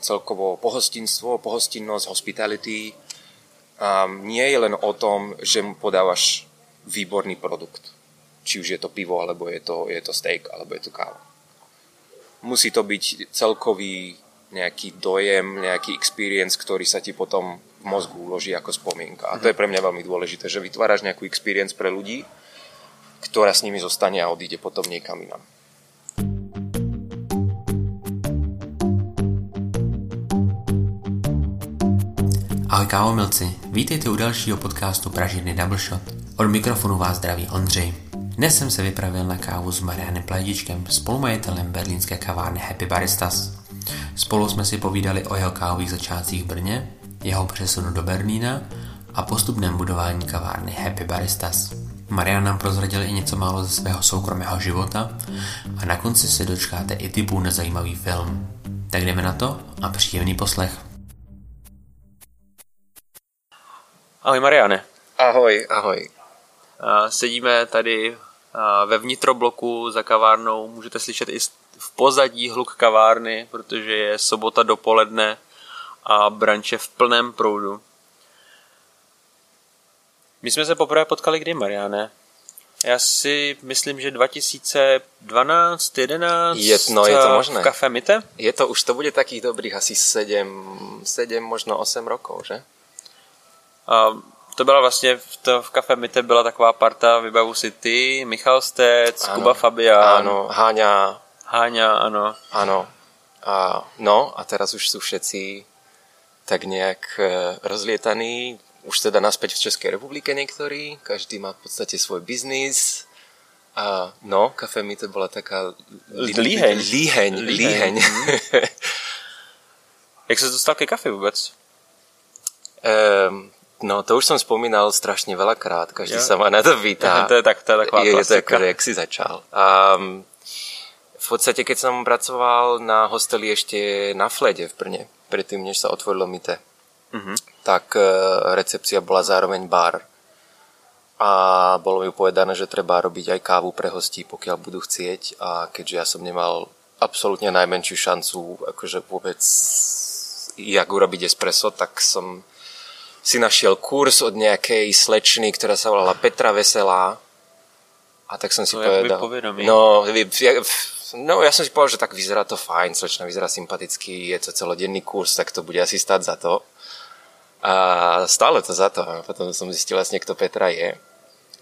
celkovo pohostinstvo, pohostinnosť, hospitality um, nie je len o tom, že mu podávaš výborný produkt. Či už je to pivo, alebo je to, je to steak, alebo je to káva. Musí to byť celkový nejaký dojem, nejaký experience, ktorý sa ti potom v mozgu uloží ako spomienka. A to je pre mňa veľmi dôležité, že vytváraš nejakú experience pre ľudí, ktorá s nimi zostane a odíde potom niekam inám. Ahoj kávomilci, vítejte u dalšího podcastu Pražiny Double Shot. Od mikrofonu vás zdraví Ondřej. Dnes jsem se vypravil na kávu s Marianem Plajdičkem, spolumajitelem berlínské kavárny Happy Baristas. Spolu jsme si povídali o jeho kávových začátcích v Brně, jeho přesunu do Berlína a postupném budování kavárny Happy Baristas. Marian nám prozradil i něco málo ze svého soukromého života a na konci se dočkáte i typů na zajímavý film. Tak jdeme na to a příjemný poslech. Ahoj Mariane. Ahoj, ahoj. Sedíme tady ve vnitrobloku za kavárnou. Můžete slyšet i v pozadí hluk kavárny, protože je sobota dopoledne a branče v plném proudu. My jsme se poprvé potkali kdy, Mariane? Já si myslím, že 2012, 11 je, no, je to možné. v Kafe Mite? Je to, už to bude takých dobrých asi 7, 7 možno 8 rokov, že? A to byla vlastně v, to, v Kafe Mite byla taková parta, vybavu si ty, Michal Stec, ano, Kuba Fabian. Áno, Háňa. Háňa, ano. Áno. A, no a teraz už sú všetci tak nejak e, rozlietaní, už teda naspäť v Českej republike niektorí, každý má v podstate svoj biznis. A no, kafe mi to bola taká... Líheň. Líheň, líheň. líheň. Jak sa dostal ke kafe vôbec? Um, no, to už som spomínal strašne veľakrát, každý ja. sa ma na to pýta. to je, tak, to je taková je, je to ako, jak si začal. Um, v podstate, keď som pracoval na hosteli ešte na Flede v Brne, predtým, než sa otvorilo MITE, uh-huh. tak e, recepcia bola zároveň bar. A bolo mi povedané, že treba robiť aj kávu pre hostí, pokiaľ budú chcieť. A keďže ja som nemal absolútne najmenšiu šancu akože vôbec jak urobiť espresso, tak som si našiel kurz od nejakej slečny, ktorá sa volala Petra Veselá. A tak som si to povedal... No, No ja som si povedal, že tak vyzerá to fajn, slečna vyzerá sympaticky, je to celodenný kurz, tak to bude asi stať za to. A stále to za to. A potom som zistil vlastne, kto Petra je.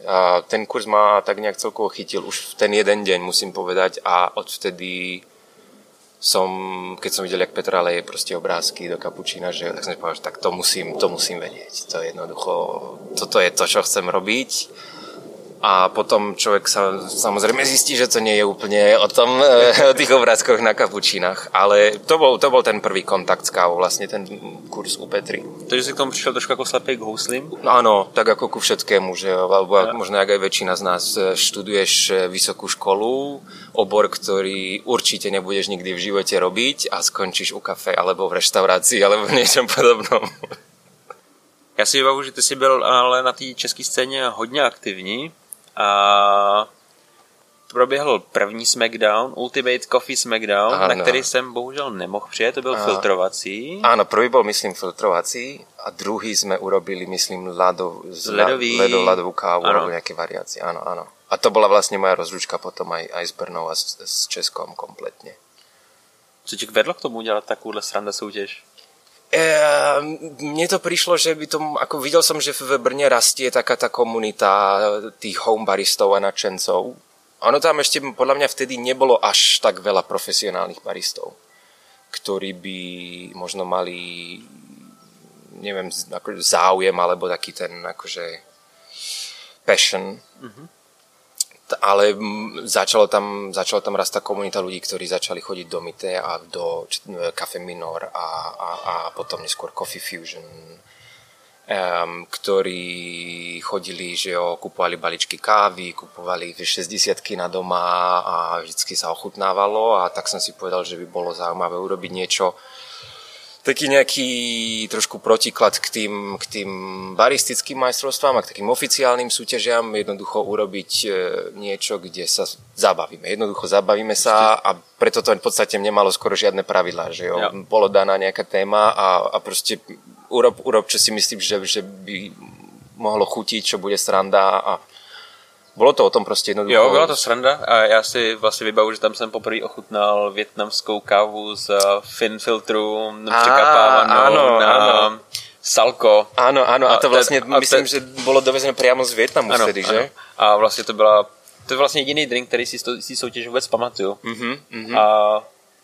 A ten kurz ma tak nejak celkovo chytil už v ten jeden deň, musím povedať. A odvtedy som, keď som videl, jak Petra leje proste obrázky do kapučína, že, tak som povedal, že tak to musím, to musím vedieť. To je jednoducho, toto je to, čo chcem robiť a potom človek sa samozrejme zistí, že to nie je úplne o tom, o tých obrázkoch na kapučinách, ale to bol, to bol ten prvý kontakt s kávou, vlastne ten kurz u Petry. Takže si k tomu prišiel trošku ako slepej k houslím? No áno, tak ako ku všetkému, že alebo ja. možno aj väčšina z nás e, študuješ e, vysokú školu, obor, ktorý určite nebudeš nikdy v živote robiť a skončíš u kafe alebo v reštaurácii alebo v niečom podobnom. Já si vybavu, že ty jsi byl ale na té české scéně hodně aktivní a proběhl první Smackdown, Ultimate Coffee Smackdown, ano. na který jsem bohužel nemohl přijet, to byl a... filtrovací. Áno, prvý bol, myslím, filtrovací a druhý sme urobili, myslím, ľadov, Ledový... ledo, ľadovú kávu ano. alebo nejaké variácie. Áno, áno. A to bola vlastne moja rozlučka potom aj, aj s Brnou a s, s Českom kompletne. Co ti vedlo k tomu udělat takovouhle sranda soutěž? E, mne to prišlo, že by to, ako videl som, že v Brne rastie taká tá komunita tých home baristov a nadšencov. Ono tam ešte podľa mňa vtedy nebolo až tak veľa profesionálnych baristov, ktorí by možno mali neviem, záujem alebo taký ten akože passion. Mm-hmm ale začalo tam, začalo tam rastať komunita ľudí, ktorí začali chodiť do Mite a do Cafe Minor a, a, a potom neskôr Coffee Fusion, um, ktorí chodili, že jo, kupovali baličky kávy, kupovali 60 na doma a vždycky sa ochutnávalo a tak som si povedal, že by bolo zaujímavé urobiť niečo taký nejaký trošku protiklad k tým, k tým baristickým majstrovstvám a k takým oficiálnym súťažiam, jednoducho urobiť e, niečo, kde sa zabavíme. Jednoducho zabavíme sa a preto to v podstate nemalo skoro žiadne pravidlá, že jo, ja. bolo daná nejaká téma a, a proste urob, urob, čo si myslím, že, že by mohlo chutiť, čo bude sranda a bylo to o tom prostě jednoducho. Jo, byla to sranda a já si vlastně vybavu, že tam jsem poprvé ochutnal větnamskou kávu z eh, fin filtru překapávanou ano, na ano. salko. Ano, ano, a, to vlastně, a myslím, te... že bylo dovezené přímo z Větnamu ano, že? Ano. A vlastně to byla, to je vlastně jediný drink, který si, si soutěž vůbec pamatuju. Mm-hmm, mm-hmm. A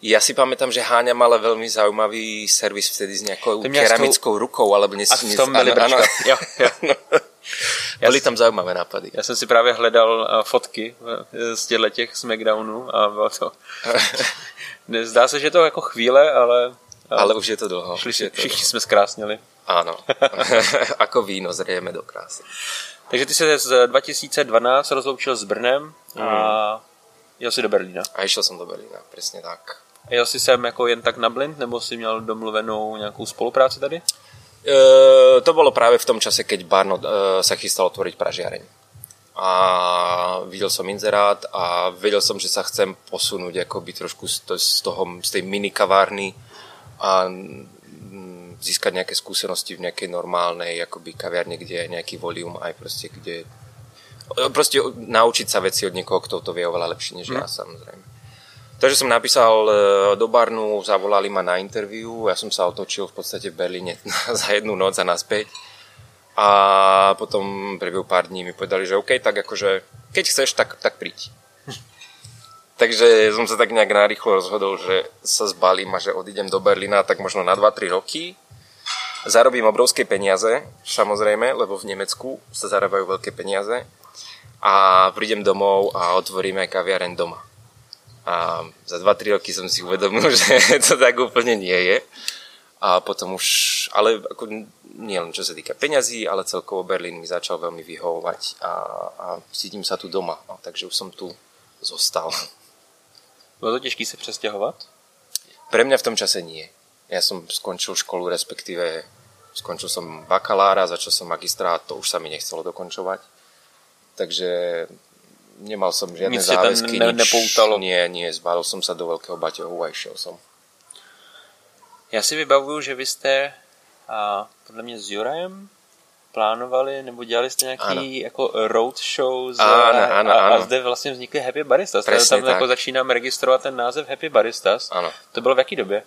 ja si pamätám, že Háňa mala veľmi zaujímavý servis vtedy s nejakou keramickou rukou, alebo nes, a v tom nes, áno, áno, jo, jo. Byly tam zaujímavé nápady. Já jsem si právě hledal uh, fotky uh, z těchto těch Smackdownů a bylo to... Zdá se, že to jako chvíle, ale... Ale už je to dlho. Šli, je to všichni dlho. jsme zkrásnili. Ano, ako víno zřejmě do krásy. Takže ty se z 2012 rozloučil s Brnem a mm. jel si do Berlína. A išel jsem do Berlína, přesně tak. Jel jsi sem jako jen tak na blind, nebo jsi měl domluvenou nějakou spolupráci tady? E, to bolo práve v tom čase, keď Barno e, sa chystal otvoriť pražiareň. A videl som inzerát a vedel som, že sa chcem posunúť akoby trošku z, to, z, toho, z tej mini kavárny a získať nejaké skúsenosti v nejakej normálnej akoby kaviarne, kde je nejaký volium aj proste, kde proste naučiť sa veci od niekoho, kto to vie oveľa lepšie než mm. ja samozrejme. Takže som napísal e, do Barnu, zavolali ma na interviu, ja som sa otočil v podstate v Berlíne za jednu noc a naspäť. A potom priebehu pár dní mi povedali, že OK, tak akože keď chceš, tak, tak príď. Takže som sa tak nejak narýchlo rozhodol, že sa zbalím a že odídem do Berlína tak možno na 2-3 roky. Zarobím obrovské peniaze, samozrejme, lebo v Nemecku sa zarábajú veľké peniaze. A prídem domov a otvoríme kaviareň doma. A za 2-3 roky som si uvedomil, že to tak úplne nie je. A potom už, ale ako nie len čo sa týka peňazí, ale celkovo Berlín mi začal veľmi vyhovovať a, a cítim sa tu doma. A takže už som tu zostal. Bylo to těžké se přestěhovat? Pre mňa v tom čase nie. Ja som skončil školu, respektíve skončil som bakalára, začal som magistrát, to už sa mi nechcelo dokončovať. Takže nemal som žiadne Nic záväzky, ne, nič, nepoutalo. Nie, nie, zbálil som sa do veľkého baťohu a išiel som. Já si vybavuju, že vy jste a podle mě s Jurajem plánovali, nebo dělali jste nějaký ano. jako road shows ano, a, ano, a, a zde vlastně vznikly Happy Baristas. Presne tam tak. jako začínám registrovat ten název Happy Baristas. Ano. To bylo v jaký době?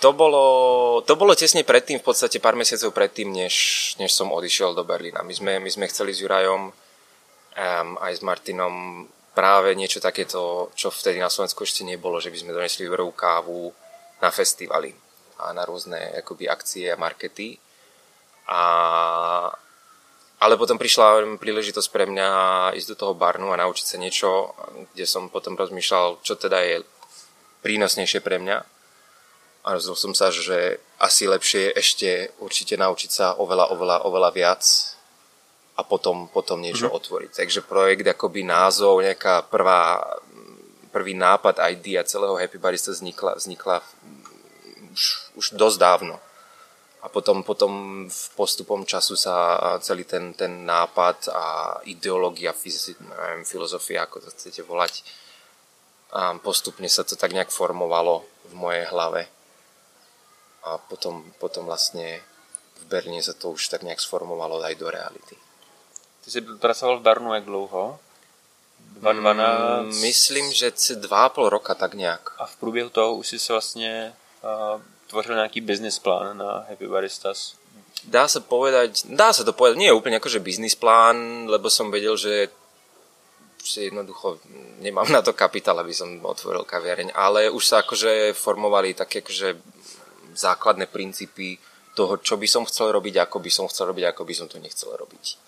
To bolo, to bolo tesne predtým, v podstate pár mesiacov predtým, než, než som odišiel do Berlína. My sme, my sme chceli s Jurajom um, aj s Martinom práve niečo takéto, čo vtedy na Slovensku ešte nebolo, že by sme donesli dobrú kávu na festivaly a na rôzne akoby, akcie a markety. A, ale potom prišla príležitosť pre mňa ísť do toho barnu a naučiť sa niečo, kde som potom rozmýšľal, čo teda je prínosnejšie pre mňa. A rozhodol som sa, že asi lepšie je ešte určite naučiť sa oveľa, oveľa, oveľa viac a potom, potom niečo mm-hmm. otvoriť. Takže projekt, akoby názov, nejaká prvá, prvý nápad, idea celého Happy Barista vznikla, vznikla už, už dosť dávno. A potom, potom v postupom času sa celý ten, ten nápad a ideológia, neviem, filozofia, ako to chcete volať, a postupne sa to tak nejak formovalo v mojej hlave. A potom, potom vlastne v Berlíne sa to už tak nejak sformovalo aj do reality. Ty jsi pracoval v Barnu jak dlouho? 2012? Mm, myslím, že dva a pol roka tak nějak. A v průběhu toho už jsi se vlastně uh, tvořil nějaký business plán na Happy Baristas? Dá sa povedať, dá sa to povedať, nie je úplne akože biznis plán, lebo som vedel, že že jednoducho nemám na to kapitál, aby som otvoril kaviareň, ale už sa akože formovali také akože základné princípy toho, čo by som chcel robiť, ako by som chcel robiť, ako by som to nechcel robiť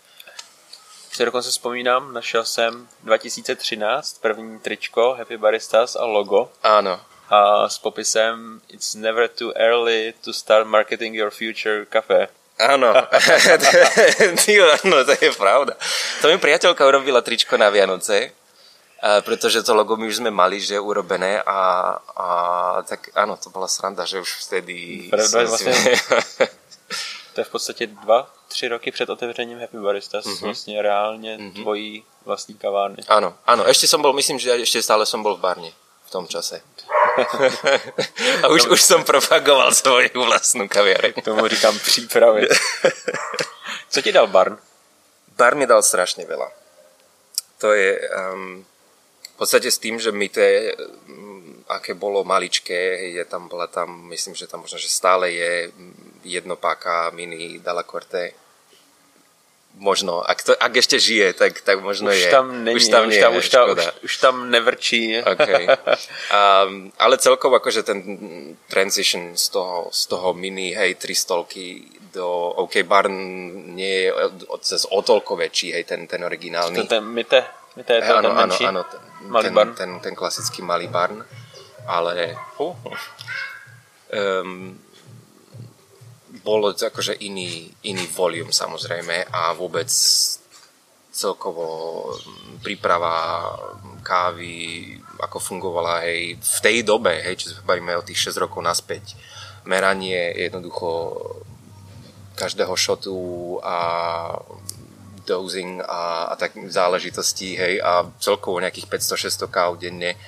si dokonce vzpomínám, našel jsem 2013 první tričko Happy Baristas a logo. Ano. A s popisem It's never too early to start marketing your future cafe. Áno, áno, to je pravda. To mi priateľka urobila tričko na Vianoce A pretože to logo my už sme mali, že je urobené a, a tak áno, to bola sranda, že už vtedy... Pravda, vlastne, to je v podstatě dva, tři roky před otevřením Happy Baristas, mm-hmm. vlastně reálně mm-hmm. tvojí vlastní kavárny. Áno, áno, ešte som bol, myslím, že ešte stále som bol v Barne v tom čase. a už, už som propagoval svoju vlastnú kaviareň. Tomu říkám přípravy. Co ti dal Barn? Barn mi dal strašne veľa. To je um, v podstate s tým, že my tie, um, aké bolo maličké, je tam, bola tam, myslím, že tam možno, že stále je jednopáka mini Dalacorte možno, ak, to, ak ešte žije, tak, tak možno už je. Tam není, už tam, už tam, už, tam, už, už tam nevrčí. Okay. Um, ale celkovo akože ten transition z toho, z toho mini, hej, tri stolky do OK Barn nie je cez o toľko väčší, hej, ten, ten originálny. Ten, ten myte, myte je to áno, ten áno, áno, ten, malý ten, barn. Ten, ten klasický malý barn, ale uh, um, bolo akože iný, iný volume samozrejme a vôbec celkovo príprava kávy, ako fungovala hej, v tej dobe, hej, či sa bavíme o tých 6 rokov naspäť, meranie jednoducho každého šotu a dosing a, a tak záležitostí, hej, a celkovo nejakých 500-600 káv denne.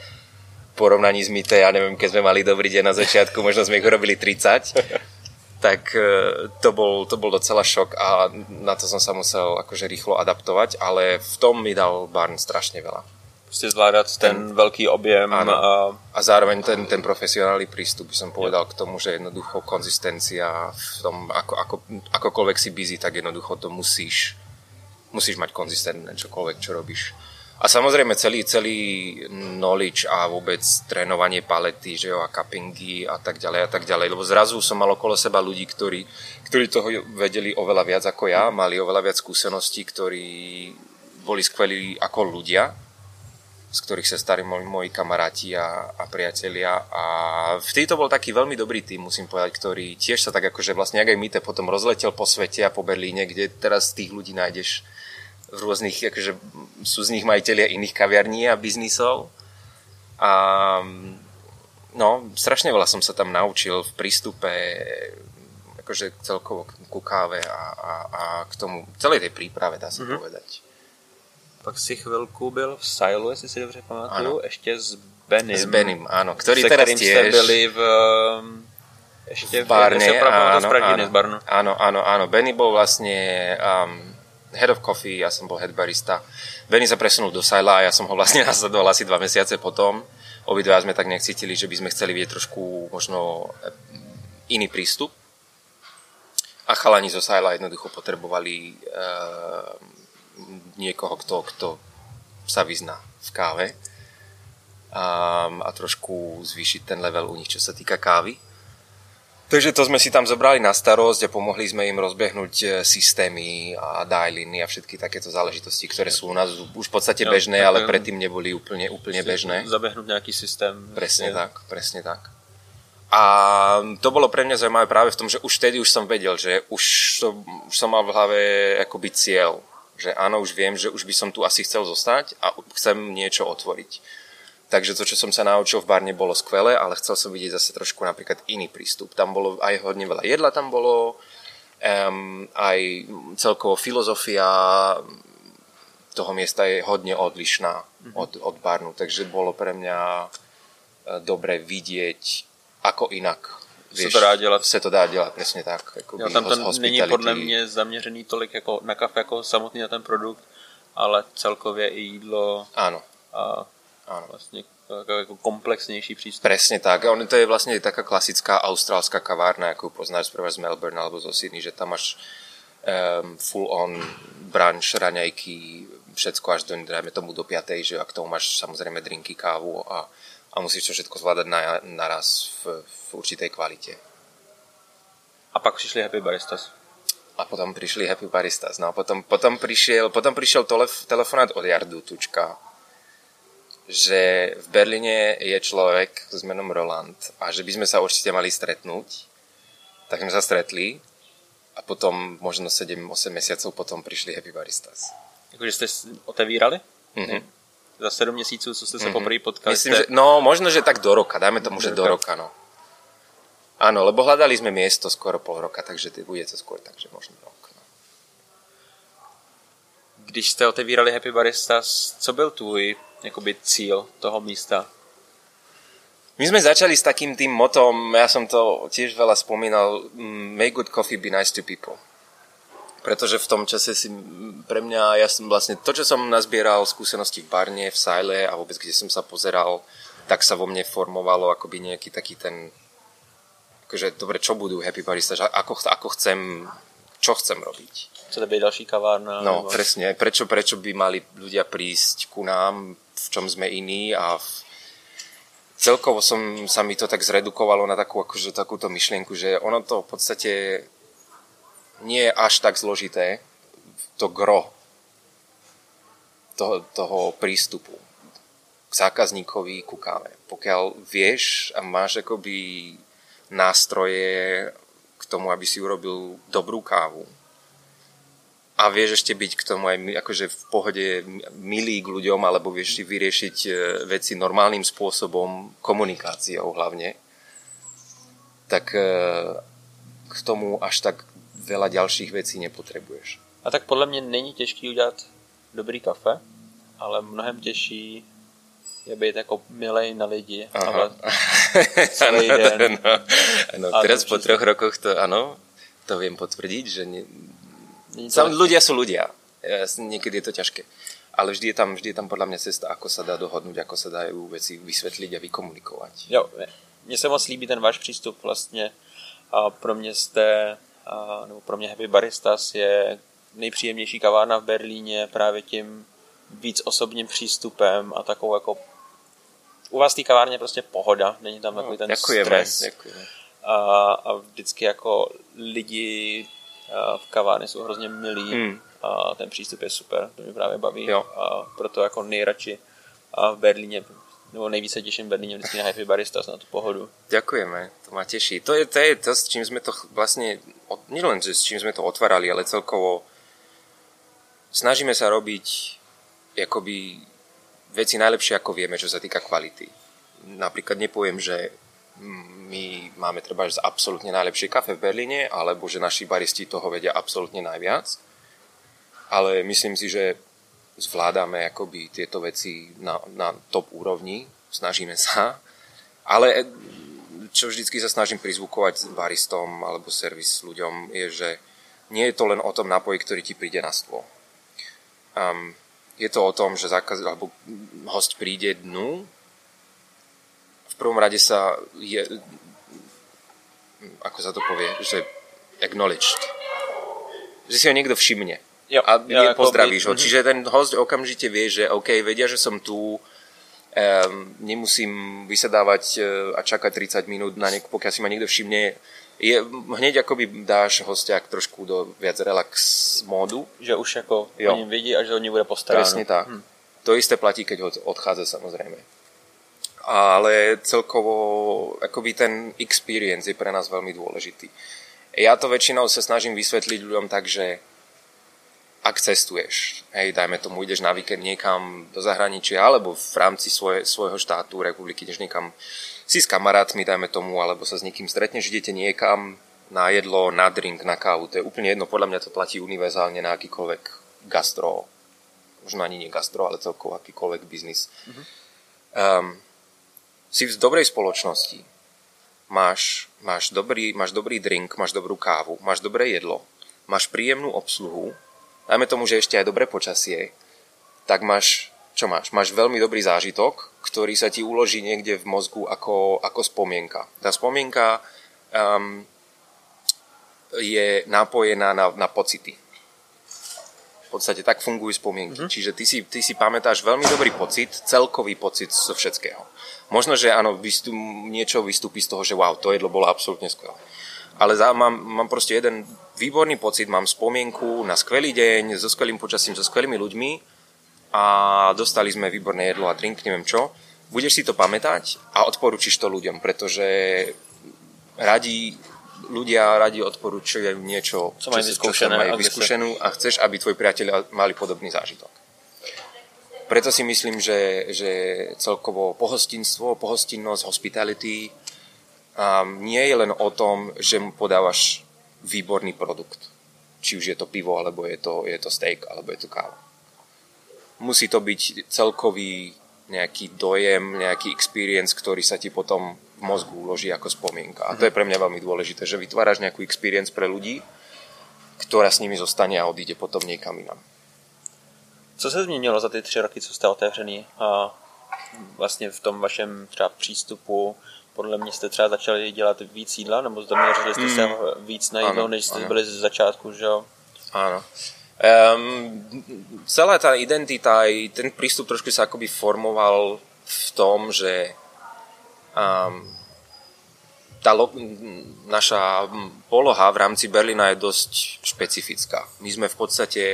Porovnaní s Mite, ja neviem, keď sme mali dobrý deň na začiatku, možno sme ich urobili 30, tak e, to bol, to bol docela šok a na to som sa musel akože rýchlo adaptovať, ale v tom mi dal Barn strašne veľa. Prostě zvládat ten, ten veľký objem. Áno. A... a zároveň ten, ten profesionálny prístup by som povedal k tomu, že jednoducho konzistencia v tom, ako, ako, akokoľvek si busy, tak jednoducho to musíš, musíš mať konzistentné čokoľvek, čo robíš. A samozrejme celý, celý knowledge a vôbec trénovanie palety, že jo, a cuppingy a tak ďalej a tak ďalej, lebo zrazu som mal okolo seba ľudí, ktorí, ktorí toho vedeli oveľa viac ako ja, mali oveľa viac skúseností, ktorí boli skvelí ako ľudia, z ktorých sa starí moji, moji kamaráti a, a priatelia. A vtedy to bol taký veľmi dobrý tým, musím povedať, ktorý tiež sa tak akože vlastne, ak aj Mite potom rozletel po svete a po Berlíne, kde teraz tých ľudí nájdeš rôznych, akože sú z nich majiteľia iných kaviarní a biznisov. A no, strašne veľa som sa tam naučil v prístupe akože celkovo ku káve a, a, a k tomu, celej tej príprave, dá sa mm-hmm. povedať. Pak si chvilku byl v Stylu, jestli si dobře pamatuju, ještě s Benim. S Benim, áno, ktorý se teraz kterým tiež... jste byli v... Ešte v Barne, ešte áno, áno, áno, áno, áno. Benny bol vlastne um, head of coffee, ja som bol head barista. Benny sa presunul do Sajla a ja som ho vlastne nasledoval asi dva mesiace potom. Obidva sme tak necítili, že by sme chceli vidieť trošku možno eh, iný prístup. A chalani zo Sajla jednoducho potrebovali uh, niekoho, kto, kto sa vyzná v káve a, a trošku zvýšiť ten level u nich, čo sa týka kávy. Takže to sme si tam zobrali na starosť a pomohli sme im rozbehnúť e, systémy a dialiny a všetky takéto záležitosti, ktoré sú u nás už v podstate Jo, bežné, tak, ale um, predtým neboli úplne, úplne bežné. Zabehnúť nejaký systém. Presne Je- tak, presne tak. A to bolo pre mňa zaujímavé práve v tom, že už vtedy už som vedel, že už, to, už som mal v hlave akoby cieľ, že áno, už viem, že už by som tu asi chcel zostať a chcem niečo otvoriť. Takže to, čo som sa naučil v Barne, bolo skvelé, ale chcel som vidieť zase trošku napríklad iný prístup. Tam bolo aj hodne veľa jedla, tam bolo um, aj celkovo filozofia toho miesta je hodne odlišná od, od Barnu, takže bolo pre mňa e, dobre vidieť, ako inak Se to dá dělat. Se to dá dělat, přesně tak. Jako Jo, tam to není podle mě zaměřený tolik jako na kafe jako samotný na ten produkt, ale celkově i jídlo Áno, a áno. vlastně jako, jako komplexnější přístup. Presne tak. A ono to je vlastne taká klasická austrálska kavárna, ako poznáš prvá z Melbourne alebo zo Sydney, že tam máš um, full on brunch, raňajky, všetko až do, dajme tomu do 5, že a k tomu máš samozrejme drinky, kávu a, a musíš to všetko zvládať na, naraz v, v určitej kvalite. A pak přišli Happy Baristas. A potom prišli Happy Baristas. No a potom, potom prišiel, potom prišiel telef, telefonát od Jardu Tučka, že v Berlíne je človek s menom Roland a že by sme sa určite mali stretnúť. Tak sme sa stretli a potom možno 7-8 mesiacov potom prišli Happy Baristas. Jakože jste s- otevírali? Mhm. za sedm měsíců, co jste se mm-hmm. poprvé potkali. Myslím, ste... že, no, možno, že tak do roka, dajme tomu, že do roka, no. Áno, lebo hľadali sme miesto skoro pol roka, takže bude to skôr, takže možno rok. No. Když jste otevírali Happy Baristas, co byl tvůj jakoby, cíl toho místa? My sme začali s takým tým motom, ja som to tiež veľa spomínal, mm, make good coffee, be nice to people. Pretože v tom čase si pre mňa, ja som vlastne to, čo som nazbieral skúsenosti v Barne, v Sile a vôbec kde som sa pozeral, tak sa vo mne formovalo akoby nejaký taký ten akože dobre, čo budú happy barista, ako, ako chcem, čo chcem robiť. Chce to byť ďalší kavárna? No, nebo... presne. Prečo, prečo by mali ľudia prísť ku nám, v čom sme iní a v, celkovo som, sa mi to tak zredukovalo na takú, akože, takúto myšlienku, že ono to v podstate nie je až tak zložité, to gro toho, toho prístupu k zákazníkovi ku káve. Pokiaľ vieš a máš akoby nástroje k tomu, aby si urobil dobrú kávu, a vieš ešte byť k tomu aj akože v pohode milý k ľuďom, alebo vieš si vyriešiť e, veci normálnym spôsobom, komunikáciou hlavne, tak e, k tomu až tak veľa ďalších vecí nepotrebuješ. A tak podle mě není těžký udělat dobrý kafe, ale mnohem těžší je být jako milej na lidi, Aha. celý den. no, no, teraz po troch rokoch to, ano, to viem potvrdiť, že ne, Sam, ľudia sú ľudia. Niekedy je to ťažké. Ale vždy je, tam, vždy je tam podľa mňa cesta, ako sa dá dohodnúť, ako sa dajú veci vysvetliť a vykomunikovať. Jo, mně se moc líbí ten váš přístup vlastně. A pro mě jste, a, nebo pro mě Happy Baristas je nejpříjemnější kavárna v Berlíně právě tím víc osobním přístupem a takovou jako u vás té kavárně je prostě pohoda, není tam takový ten děkujeme, stres. Děkujeme. A, a vždycky jako lidi v kavárně jsou hrozně milí hmm. a ten přístup je super, to mě právě baví jo. a proto jako nejradši a v Berlíně nebo nejvíce těším v Berlíne vždycky na Happy Baristas, na tú pohodu. Ďakujeme, to ma teší. To je, to je to, s čím sme to vlastne, nielen, že s čím sme to otvárali, ale celkovo snažíme sa robiť akoby veci najlepšie, ako vieme, čo sa týka kvality. Napríklad nepoviem, že my máme treba absolútne najlepšie kafe v Berlíne, alebo že naši baristi toho vedia absolútne najviac. Ale myslím si, že zvládame akoby tieto veci na, na top úrovni, snažíme sa. Ale čo vždycky sa snažím prizvukovať baristom alebo servis ľuďom, je, že nie je to len o tom napoji, ktorý ti príde na stôl. Um, je to o tom, že zákaz, alebo host príde dnu prvom rade sa je, ako sa to povie, že acknowledged. Že si ho niekto všimne. Jo, a ja, pozdravíš ho. Mm-hmm. Čiže ten host okamžite vie, že OK, vedia, že som tu, um, nemusím vysedávať uh, a čakať 30 minút na niek- pokiaľ si ma niekto všimne. Je, hneď akoby dáš hostia trošku do viac relax módu. Že už ako jo. o ním vidí a že o ním bude postaráno. Presne tak. Hm. To isté platí, keď odchádza samozrejme ale celkovo akoby ten experience je pre nás veľmi dôležitý. Ja to väčšinou sa snažím vysvetliť ľuďom tak, že ak cestuješ, hej, dajme tomu, ideš na víkend niekam do zahraničia, alebo v rámci svoje, svojho štátu, republiky, ideš niekam si s kamarátmi, dajme tomu, alebo sa s niekým stretneš, idete niekam na jedlo, na drink, na kávu, to je úplne jedno, podľa mňa to platí univerzálne na akýkoľvek gastro, možno ani nie gastro, ale celkovo akýkoľvek biznis. Mm-hmm. Um, si v dobrej spoločnosti, máš, máš, dobrý, máš dobrý drink, máš dobrú kávu, máš dobré jedlo, máš príjemnú obsluhu, dajme tomu, že ešte aj dobré počasie, tak máš, čo máš? Máš veľmi dobrý zážitok, ktorý sa ti uloží niekde v mozgu ako, ako spomienka. Tá spomienka um, je napojená na, na pocity. Podstate tak fungujú spomienky. Mm-hmm. Čiže ty si, ty si pamätáš veľmi dobrý pocit, celkový pocit zo všetkého. Možno, že áno, vystup, niečo vystúpi z toho, že wow, to jedlo bolo absolútne skvelé. Ale za, mám, mám proste jeden výborný pocit, mám spomienku na skvelý deň, so skvelým počasím, so skvelými ľuďmi a dostali sme výborné jedlo a drink, neviem čo. Budeš si to pamätať a odporúčiš to ľuďom, pretože radi ľudia radi odporúčajú niečo, čo, čo, čo, čo majú vyskúšenú a chceš, aby tvoji priatelia mali podobný zážitok. preto si myslím, že, že celkovo pohostinstvo, pohostinnosť, hospitality um, nie je len o tom, že mu podávaš výborný produkt. Či už je to pivo, alebo je to, je to steak, alebo je to káva. Musí to byť celkový nejaký dojem, nejaký experience, ktorý sa ti potom v mozgu uloží ako spomienka. A to je pre mňa veľmi dôležité, že vytváraš nejakú experience pre ľudí, ktorá s nimi zostane a odíde potom niekam inam. Co se změnilo za ty tři roky, co jste otevřený? A vlastně v tom vašem třeba přístupu, podle mě jste třeba začali dělat víc jídla, nebo zaměřili jste se Mm. víc na jídlo, Ano, než jste ano. byli z začátku, že jo? Áno. Um, celá tá identita, aj ten prístup trošku sa akoby formoval v tom, že tá lo- naša poloha v rámci Berlína je dosť špecifická. My sme v podstate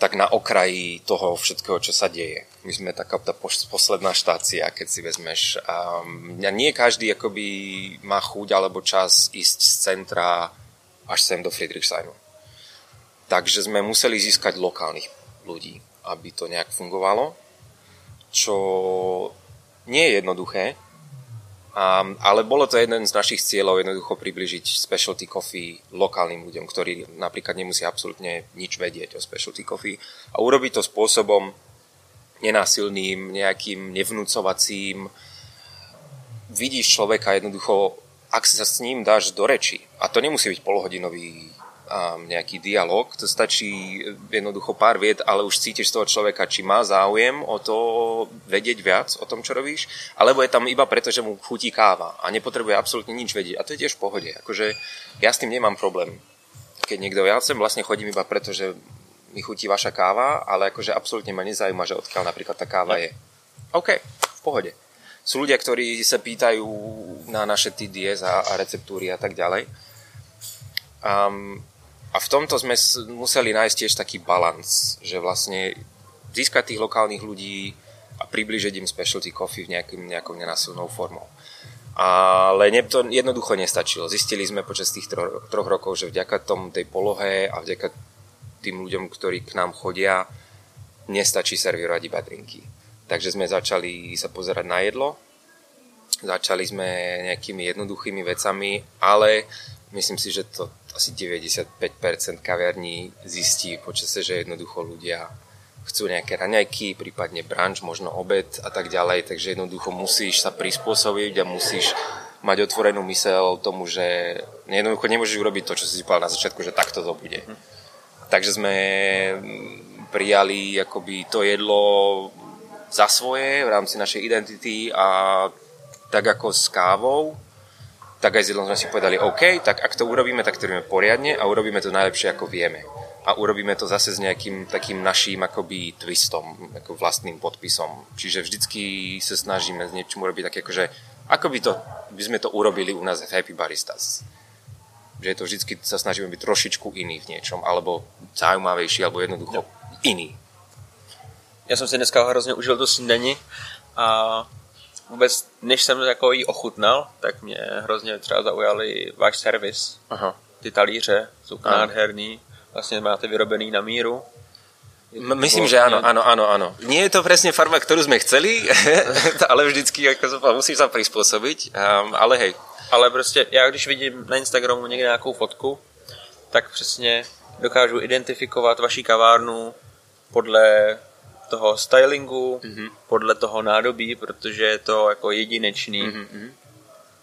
tak na okraji toho všetkého, čo sa deje. My sme taká tá pos- posledná štácia, keď si vezmeš. Um, nie každý akoby má chuť alebo čas ísť z centra až sem do Friedrichshainu. Takže sme museli získať lokálnych ľudí, aby to nejak fungovalo, čo nie je jednoduché, um, ale bolo to jeden z našich cieľov jednoducho približiť specialty coffee lokálnym ľuďom, ktorí napríklad nemusia absolútne nič vedieť o specialty coffee a urobiť to spôsobom nenásilným, nejakým nevnúcovacím. Vidíš človeka jednoducho, ak sa s ním dáš do reči, a to nemusí byť polhodinový um, nejaký dialog, to stačí jednoducho pár vied, ale už cítiš z toho človeka, či má záujem o to vedieť viac o tom, čo robíš, alebo je tam iba preto, že mu chutí káva a nepotrebuje absolútne nič vedieť. A to je tiež v pohode. Akože ja s tým nemám problém. Keď niekto, ja sem vlastne chodím iba preto, že mi chutí vaša káva, ale akože absolútne ma nezaujíma, že odkiaľ napríklad tá káva je. OK, v pohode. Sú ľudia, ktorí sa pýtajú na naše TDS a, a receptúry a tak ďalej. Um, a v tomto sme museli nájsť tiež taký balans, že vlastne získať tých lokálnych ľudí a približiť im specialty coffee v nejakým, nejakou nenasilnou formou. Ale ne, to jednoducho nestačilo. Zistili sme počas tých tro, troch rokov, že vďaka tom tej polohe a vďaka tým ľuďom, ktorí k nám chodia, nestačí servírovať iba drinky. Takže sme začali sa pozerať na jedlo, začali sme nejakými jednoduchými vecami, ale myslím si, že to asi 95% kaviarní zistí počase, že jednoducho ľudia chcú nejaké raňajky, prípadne brunch, možno obed a tak ďalej, takže jednoducho musíš sa prispôsobiť a musíš mať otvorenú mysel tomu, že jednoducho nemôžeš urobiť to, čo si povedal na začiatku, že takto to bude. Takže sme prijali akoby to jedlo za svoje v rámci našej identity a tak ako s kávou, tak aj s jedlom sme si povedali, OK, tak ak to urobíme, tak to robíme poriadne a urobíme to najlepšie, ako vieme. A urobíme to zase s nejakým takým naším akoby twistom, ako vlastným podpisom. Čiže vždycky sa snažíme s niečím urobiť také, akože, ako by, to, by sme to urobili u nás v Happy Baristas. Že to vždycky sa snažíme byť trošičku iný v niečom, alebo zaujímavejší, alebo jednoducho iný. Já jsem si dneska hrozně užil tu snídani a vůbec, než jsem jako jí ochutnal, tak mě hrozně třeba zaujali váš servis. Aha. Ty talíře jsou Ano. nádherný, vlastně máte vyrobený na míru. Myslím, že áno, áno, áno, áno. Nie je to presne farba, ktorú sme chceli, ale vždycky ako musíš sa prispôsobiť, um, ale hej. Ale prostě já když vidím na Instagramu někde nějakou fotku, tak přesně dokážu identifikovat vaši kavárnu podle toho stylingu, mm-hmm. podle toho nádobí, protože je to jako jedinečný. Mm-hmm.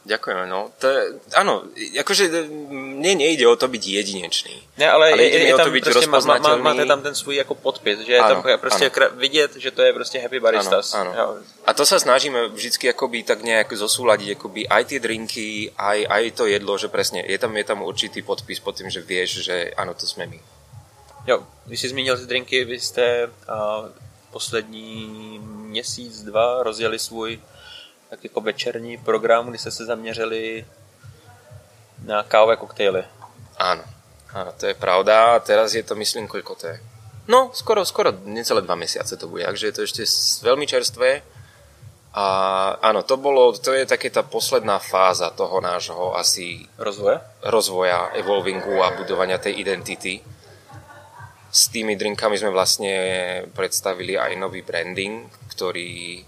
Ďakujeme, no. To je, áno, akože mne nejde o to byť jedinečný. Ne, ale, Ale je, je o to tam byť prostě, má, má, máte tam ten svůj jako podpis, že je Áno, tam prostě kra- vidět, že to je prostě Happy Baristas. Áno, áno. Jo. A to sa snažíme vždycky akoby tak nejak zosúľadiť akoby aj tie drinky, aj, aj to jedlo, že presne je tam, je tam určitý podpis pod tým, že vieš, že áno, to sme my. jo, když jsi zmínil ty drinky, vy jste uh, poslední měsíc, dva rozjeli svůj tak jako večerní program, kdy jste se zaměřili na kávové koktejly. Áno, áno, to je pravda. A teraz je to, myslím, koľko to je? No, skoro, skoro necelé dva mesiace to bude, takže je to ešte veľmi čerstvé. A áno, to bolo, to je také tá posledná fáza toho nášho asi Rozvoje? rozvoja, evolvingu a budovania tej identity. S tými drinkami sme vlastne predstavili aj nový branding, ktorý,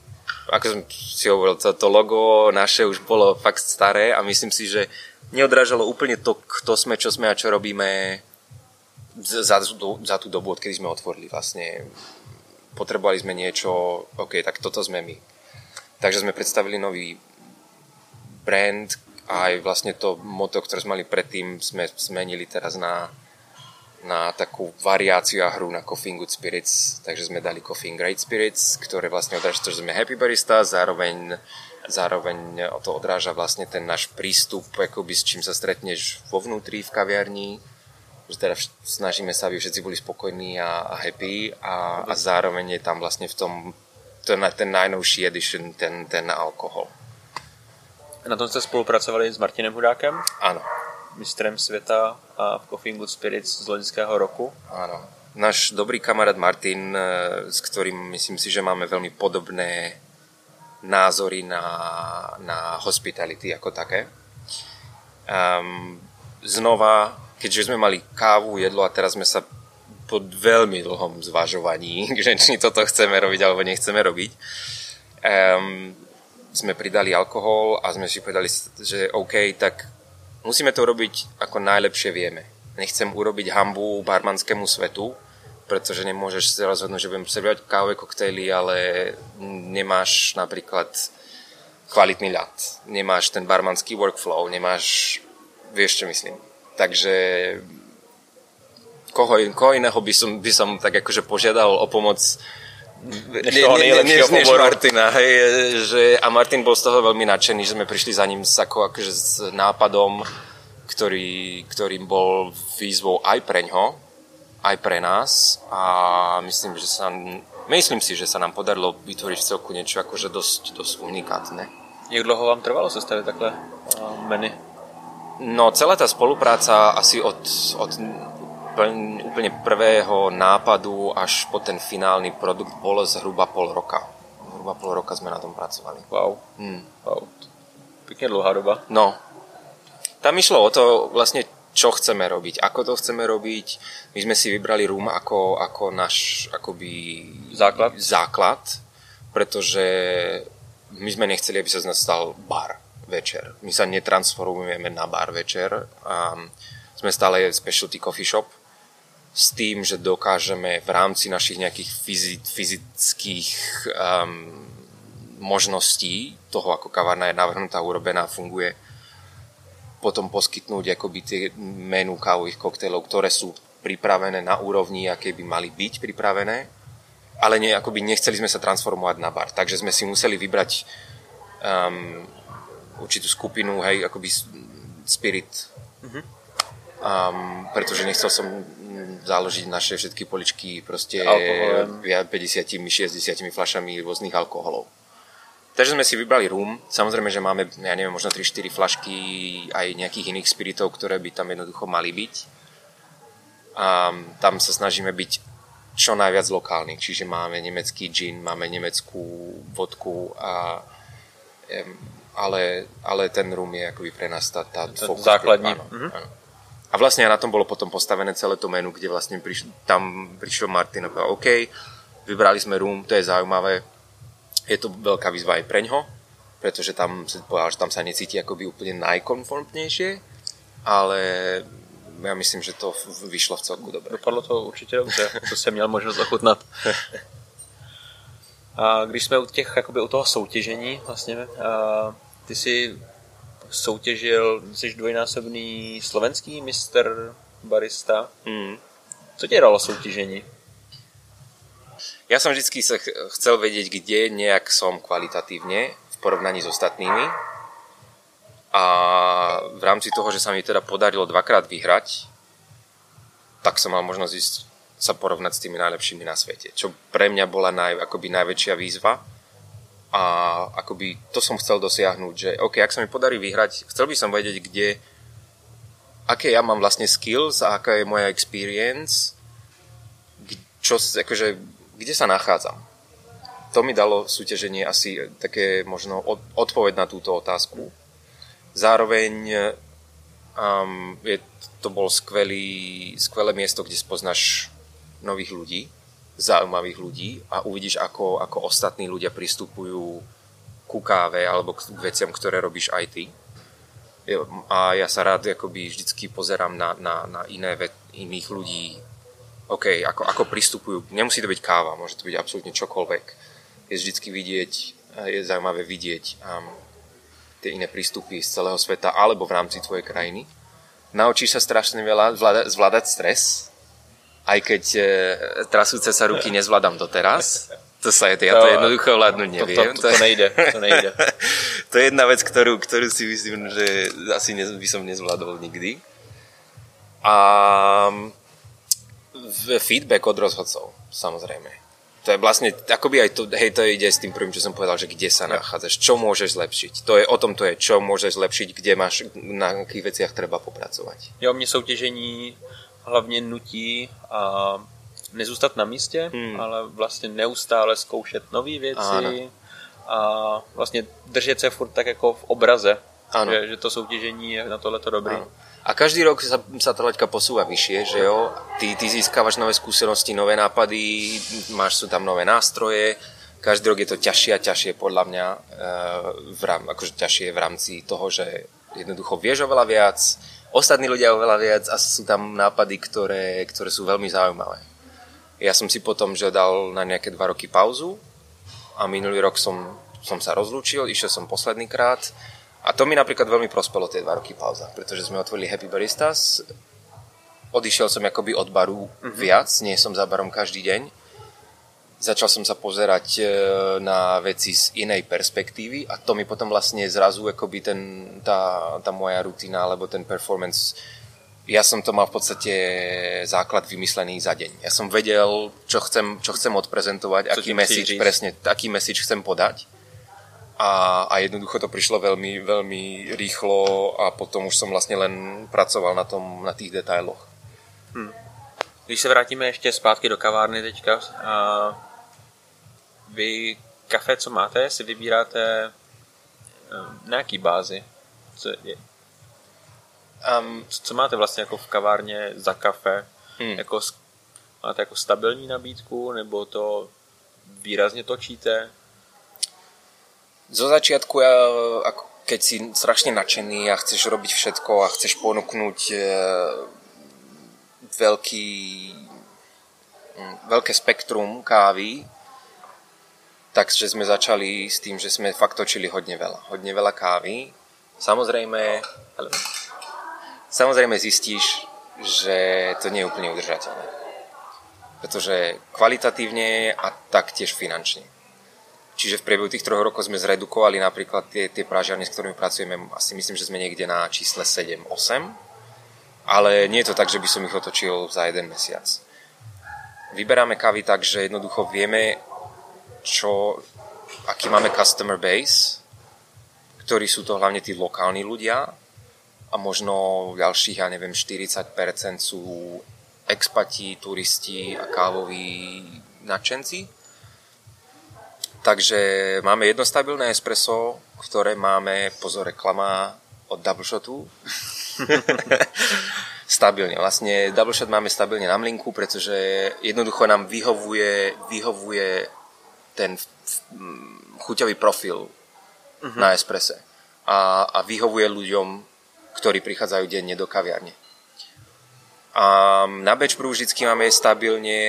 ako som si hovoril, to, to logo naše už bolo fakt staré a myslím si, že neodrážalo úplne to, kto sme, čo sme a čo robíme za, za tú dobu, odkedy sme otvorili vlastne. Potrebovali sme niečo, OK, tak toto sme my. Takže sme predstavili nový brand, aj vlastne to moto, ktoré sme mali predtým, sme zmenili teraz na na takú variáciu a hru na Coffee Good Spirits, takže sme dali Coffee Great Spirits, ktoré vlastne odráža to, že sme Happy Barista, zároveň, zároveň to odráža vlastne ten náš prístup, akoby s čím sa stretneš vo vnútri v kaviarni, že teda snažíme sa, aby všetci boli spokojní a, a happy a, a zároveň je tam vlastne v tom ten, ten najnovší edition, ten, ten alkohol. Na tom jste spolupracovali s Martinem Hudákem? Áno mistrem sveta a v Coffee Spirits z loňského roku. Áno. Náš dobrý kamarát Martin, e, s ktorým myslím si, že máme veľmi podobné názory na, na hospitality ako také. Um, znova, keďže sme mali kávu, jedlo a teraz sme sa po veľmi dlhom zvažovaní, že či toto chceme robiť alebo nechceme robiť, um, sme pridali alkohol a sme si povedali, že OK, tak musíme to robiť ako najlepšie vieme. Nechcem urobiť hambu barmanskému svetu, pretože nemôžeš si rozhodnúť, že budem servovať kávové koktejly, ale nemáš napríklad kvalitný ľad, nemáš ten barmanský workflow, nemáš, vieš čo myslím. Takže koho, koho iného by som, by som tak akože požiadal o pomoc než toho najlepšieho než, než Martina, hej, že, a Martin bol z toho veľmi nadšený, že sme prišli za ním s, ako, akože s nápadom, ktorý, ktorým bol výzvou aj pre ňo, aj pre nás a myslím, že sa, myslím si, že sa nám podarilo vytvoriť v celku niečo akože dosť, dosť unikátne. Jak dlho vám trvalo sestaviť takhle meny? No, celá tá spolupráca asi od, od úplne prvého nápadu až po ten finálny produkt bolo zhruba pol roka. Zhruba pol roka sme na tom pracovali. Wow. Hmm. wow. Pekne dlhá doba. No. Tam išlo o to vlastne, čo chceme robiť, ako to chceme robiť. My sme si vybrali room ako, ako náš akoby základ. základ, pretože my sme nechceli, aby sa z nás stal bar večer. My sa netransformujeme na bar večer. A sme stále specialty coffee shop, s tým, že dokážeme v rámci našich nejakých fyzických um, možností toho, ako kavárna je navrhnutá, urobená, funguje, potom poskytnúť akoby tie menu kávových koktejlov, ktoré sú pripravené na úrovni, aké by mali byť pripravené, ale nie, akoby nechceli sme sa transformovať na bar. Takže sme si museli vybrať um, určitú skupinu, hej, akoby spirit. Mm-hmm. Um, pretože nechcel som založiť naše všetky poličky proste Alkoholem. 50-60 fľašami rôznych alkoholov. Takže sme si vybrali rum. Samozrejme, že máme, ja neviem, možno 3-4 flašky aj nejakých iných spiritov, ktoré by tam jednoducho mali byť. A tam sa snažíme byť čo najviac lokálnych. Čiže máme nemecký gin, máme nemeckú vodku a ale, ale ten rum je akoby pre nás tá, tá základní. Áno, mm-hmm. áno. A vlastne na tom bolo potom postavené celé to menu, kde vlastne priš, tam prišiel Martin a povedal, OK, vybrali sme room, to je zaujímavé. Je to veľká výzva aj preňho, pretože tam, povedal, že tam sa necíti akoby úplne najkonformnejšie, ale ja myslím, že to vyšlo v celku dobre. Dopadlo to určitě dobře, to jsem měl možnost ochutnat. A když jsme u těch, jakoby u toho soutěžení, vlastně, a ty si soutěžil, jsi dvojnásobný slovenský mistr barista. Mm. Co tě dalo soutěžení? Ja som vždy chcel vedieť, kde nejak som kvalitatívne v porovnaní s ostatnými. A v rámci toho, že sa mi teda podarilo dvakrát vyhrať, tak som mal možnosť ísť sa porovnať s tými najlepšími na svete. Čo pre mňa bola naj, akoby najväčšia výzva a akoby to som chcel dosiahnuť, že OK, ak sa mi podarí vyhrať, chcel by som vedieť, kde aké ja mám vlastne skills a aká je moja experience, čo, akože, kde sa nachádzam. To mi dalo súťaženie asi také možno odpoveď na túto otázku. Zároveň um, je, to bol skvelý, skvelé miesto, kde spoznáš nových ľudí, zaujímavých ľudí a uvidíš, ako, ako ostatní ľudia pristupujú ku káve alebo k veciam, ktoré robíš aj ty. A ja sa rád akoby vždycky pozerám na, na, na iné ve, iných ľudí, OK, ako, ako pristupujú. Nemusí to byť káva, môže to byť absolútne čokoľvek. Je vždycky vidieť, je zaujímavé vidieť um, tie iné prístupy z celého sveta alebo v rámci tvojej krajiny. Naučíš sa strašne veľa zvládať, zvládať stres, aj keď e, trasúce sa ruky nezvládam doteraz. To sa je, ja to, to jednoducho vládnuť neviem. To, to, to, to nejde. To, nejde. to je jedna vec, ktorú, ktorú si myslím, že asi ne, by som nezvládol nikdy. A feedback od rozhodcov, samozrejme. To je vlastne, akoby aj to, hej, to ide s tým prvým, čo som povedal, že kde sa nachádzaš, čo môžeš zlepšiť. To je, o tom to je, čo môžeš zlepšiť, kde máš, na akých veciach treba popracovať. Jo, mne soutěžení hlavně nutí a nezůstat na místě, hmm. ale vlastně neustále zkoušet nové věci ano. a vlastně držet se furt tak jako v obraze, ano. Že, že to soutěžení je na tohleto dobrý. Ano. A každý rok sa, sa tá laťka posúva vyššie, že jo? Ty, ty získavaš nové skúsenosti, nové nápady, máš sú tam nové nástroje, každý rok je to ťažšie a ťažšie podľa mňa, e, v rám, akože ťažšie v rámci toho, že jednoducho vieš oveľa viac, ostatní ľudia oveľa viac a sú tam nápady, ktoré, ktoré sú veľmi zaujímavé. Ja som si potom, že dal na nejaké dva roky pauzu a minulý rok som, som sa rozlúčil, išiel som posledný krát a to mi napríklad veľmi prospelo tie dva roky pauza, pretože sme otvorili Happy Baristas, odišiel som akoby od baru mm-hmm. viac, nie som za barom každý deň, začal som sa pozerať e, na veci z inej perspektívy a to mi potom vlastne zrazu akoby ten, tá, tá moja rutina alebo ten performance ja som to mal v podstate základ vymyslený za deň. Ja som vedel, čo chcem, čo chcem odprezentovať, čo aký message, presne, aký message chcem podať. A, a jednoducho to prišlo veľmi, veľmi rýchlo a potom už som vlastne len pracoval na, tom, na tých detailoch. Hmm. Když se vrátíme ještě zpátky do kavárny teďka, a vy kafe, co máte, si vybíráte eh, na jaký bázi? Co, je, Um, co máte vlastně jako v kavárně za kafe? Hmm. Jako, máte jako stabilní nabídku, nebo to výrazně točíte? Zo začiatku, ja, ako keď si strašne nadšený a chceš robiť všetko a chceš ponúknuť e, veľký, hm, veľké spektrum kávy, takže sme začali s tým, že sme fakt točili hodne veľa. Hodne veľa kávy. Samozrejme, samozrejme zistíš, že to nie je úplne udržateľné. Pretože kvalitatívne a taktiež finančne. Čiže v priebehu tých troch rokov sme zredukovali napríklad tie, tie pražiarne, s ktorými pracujeme, asi myslím, že sme niekde na čísle 7-8, ale nie je to tak, že by som ich otočil za jeden mesiac. Vyberáme kávy tak, že jednoducho vieme, čo, aký máme customer base, ktorí sú to hlavne tí lokálni ľudia, a možno ďalších, ja neviem, 40% sú expati, turisti a kávoví nadšenci. Takže máme jedno stabilné espresso, ktoré máme, pozor, reklama od Double Shotu. stabilne. Vlastne Double Shot máme stabilne na mlinku, pretože jednoducho nám vyhovuje, vyhovuje ten chuťový profil uh-huh. na espresse. A, a vyhovuje ľuďom ktorí prichádzajú denne do kaviarne. A na Brew vždycky máme stabilne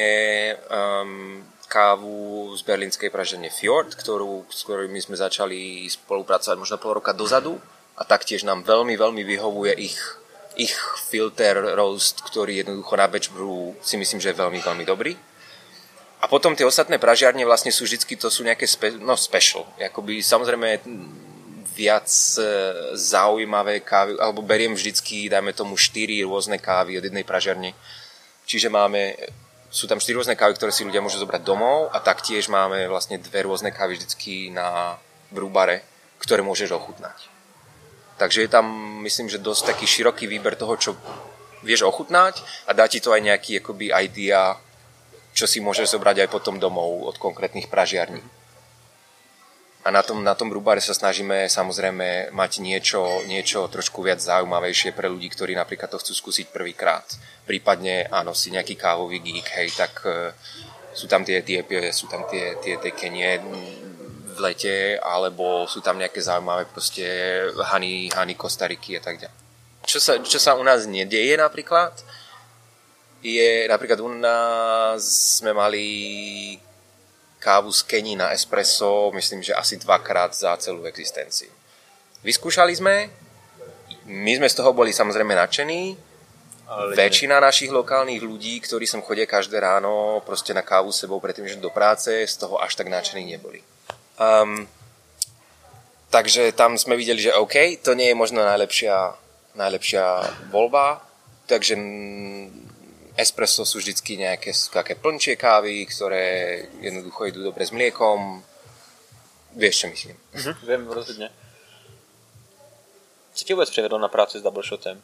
um, kávu z berlínskej praženie Fjord, ktorú, s ktorými sme začali spolupracovať možno pol roka dozadu a taktiež nám veľmi, veľmi vyhovuje ich, ich filter roast, ktorý jednoducho na Brew si myslím, že je veľmi, veľmi dobrý. A potom tie ostatné pražiarne vlastne sú vždycky, to sú nejaké spe, no special. Jakoby, samozrejme viac e, zaujímavé kávy, alebo beriem vždycky, dajme tomu, 4 rôzne kávy od jednej pražiarne. Čiže máme, sú tam 4 rôzne kávy, ktoré si ľudia môžu zobrať domov a taktiež máme vlastne dve rôzne kávy vždycky na brúbare, ktoré môžeš ochutnať. Takže je tam, myslím, že dosť taký široký výber toho, čo vieš ochutnať a dá ti to aj nejaký akoby idea, čo si môžeš zobrať aj potom domov od konkrétnych pražiarní. A na tom, na tom brubáre sa snažíme samozrejme mať niečo, niečo trošku viac zaujímavejšie pre ľudí, ktorí napríklad to chcú skúsiť prvýkrát. Prípadne, áno, si nejaký kávový geek, hej, tak uh, sú tam tie Etiópie, sú tam tie, tie, tie Kenie v lete, alebo sú tam nejaké zaujímavé proste Hany, Hany Kostariky a tak ďalej. Čo sa, čo sa u nás nedieje napríklad, je napríklad u nás sme mali kávu z Kení na espresso, myslím, že asi dvakrát za celú existenciu. Vyskúšali sme, my sme z toho boli samozrejme nadšení, ale väčšina našich lokálnych ľudí, ktorí sem chodia každé ráno proste na kávu sebou predtým, že do práce, z toho až tak nadšení neboli. Um, takže tam sme videli, že OK, to nie je možno najlepšia, najlepšia voľba, takže espresso sú vždycky nejaké také plnčie kávy, ktoré jednoducho idú dobre s mliekom. Vieš, čo myslím. Mhm, viem, rozhodne. Co ti vôbec privedlo na práci s double shotem?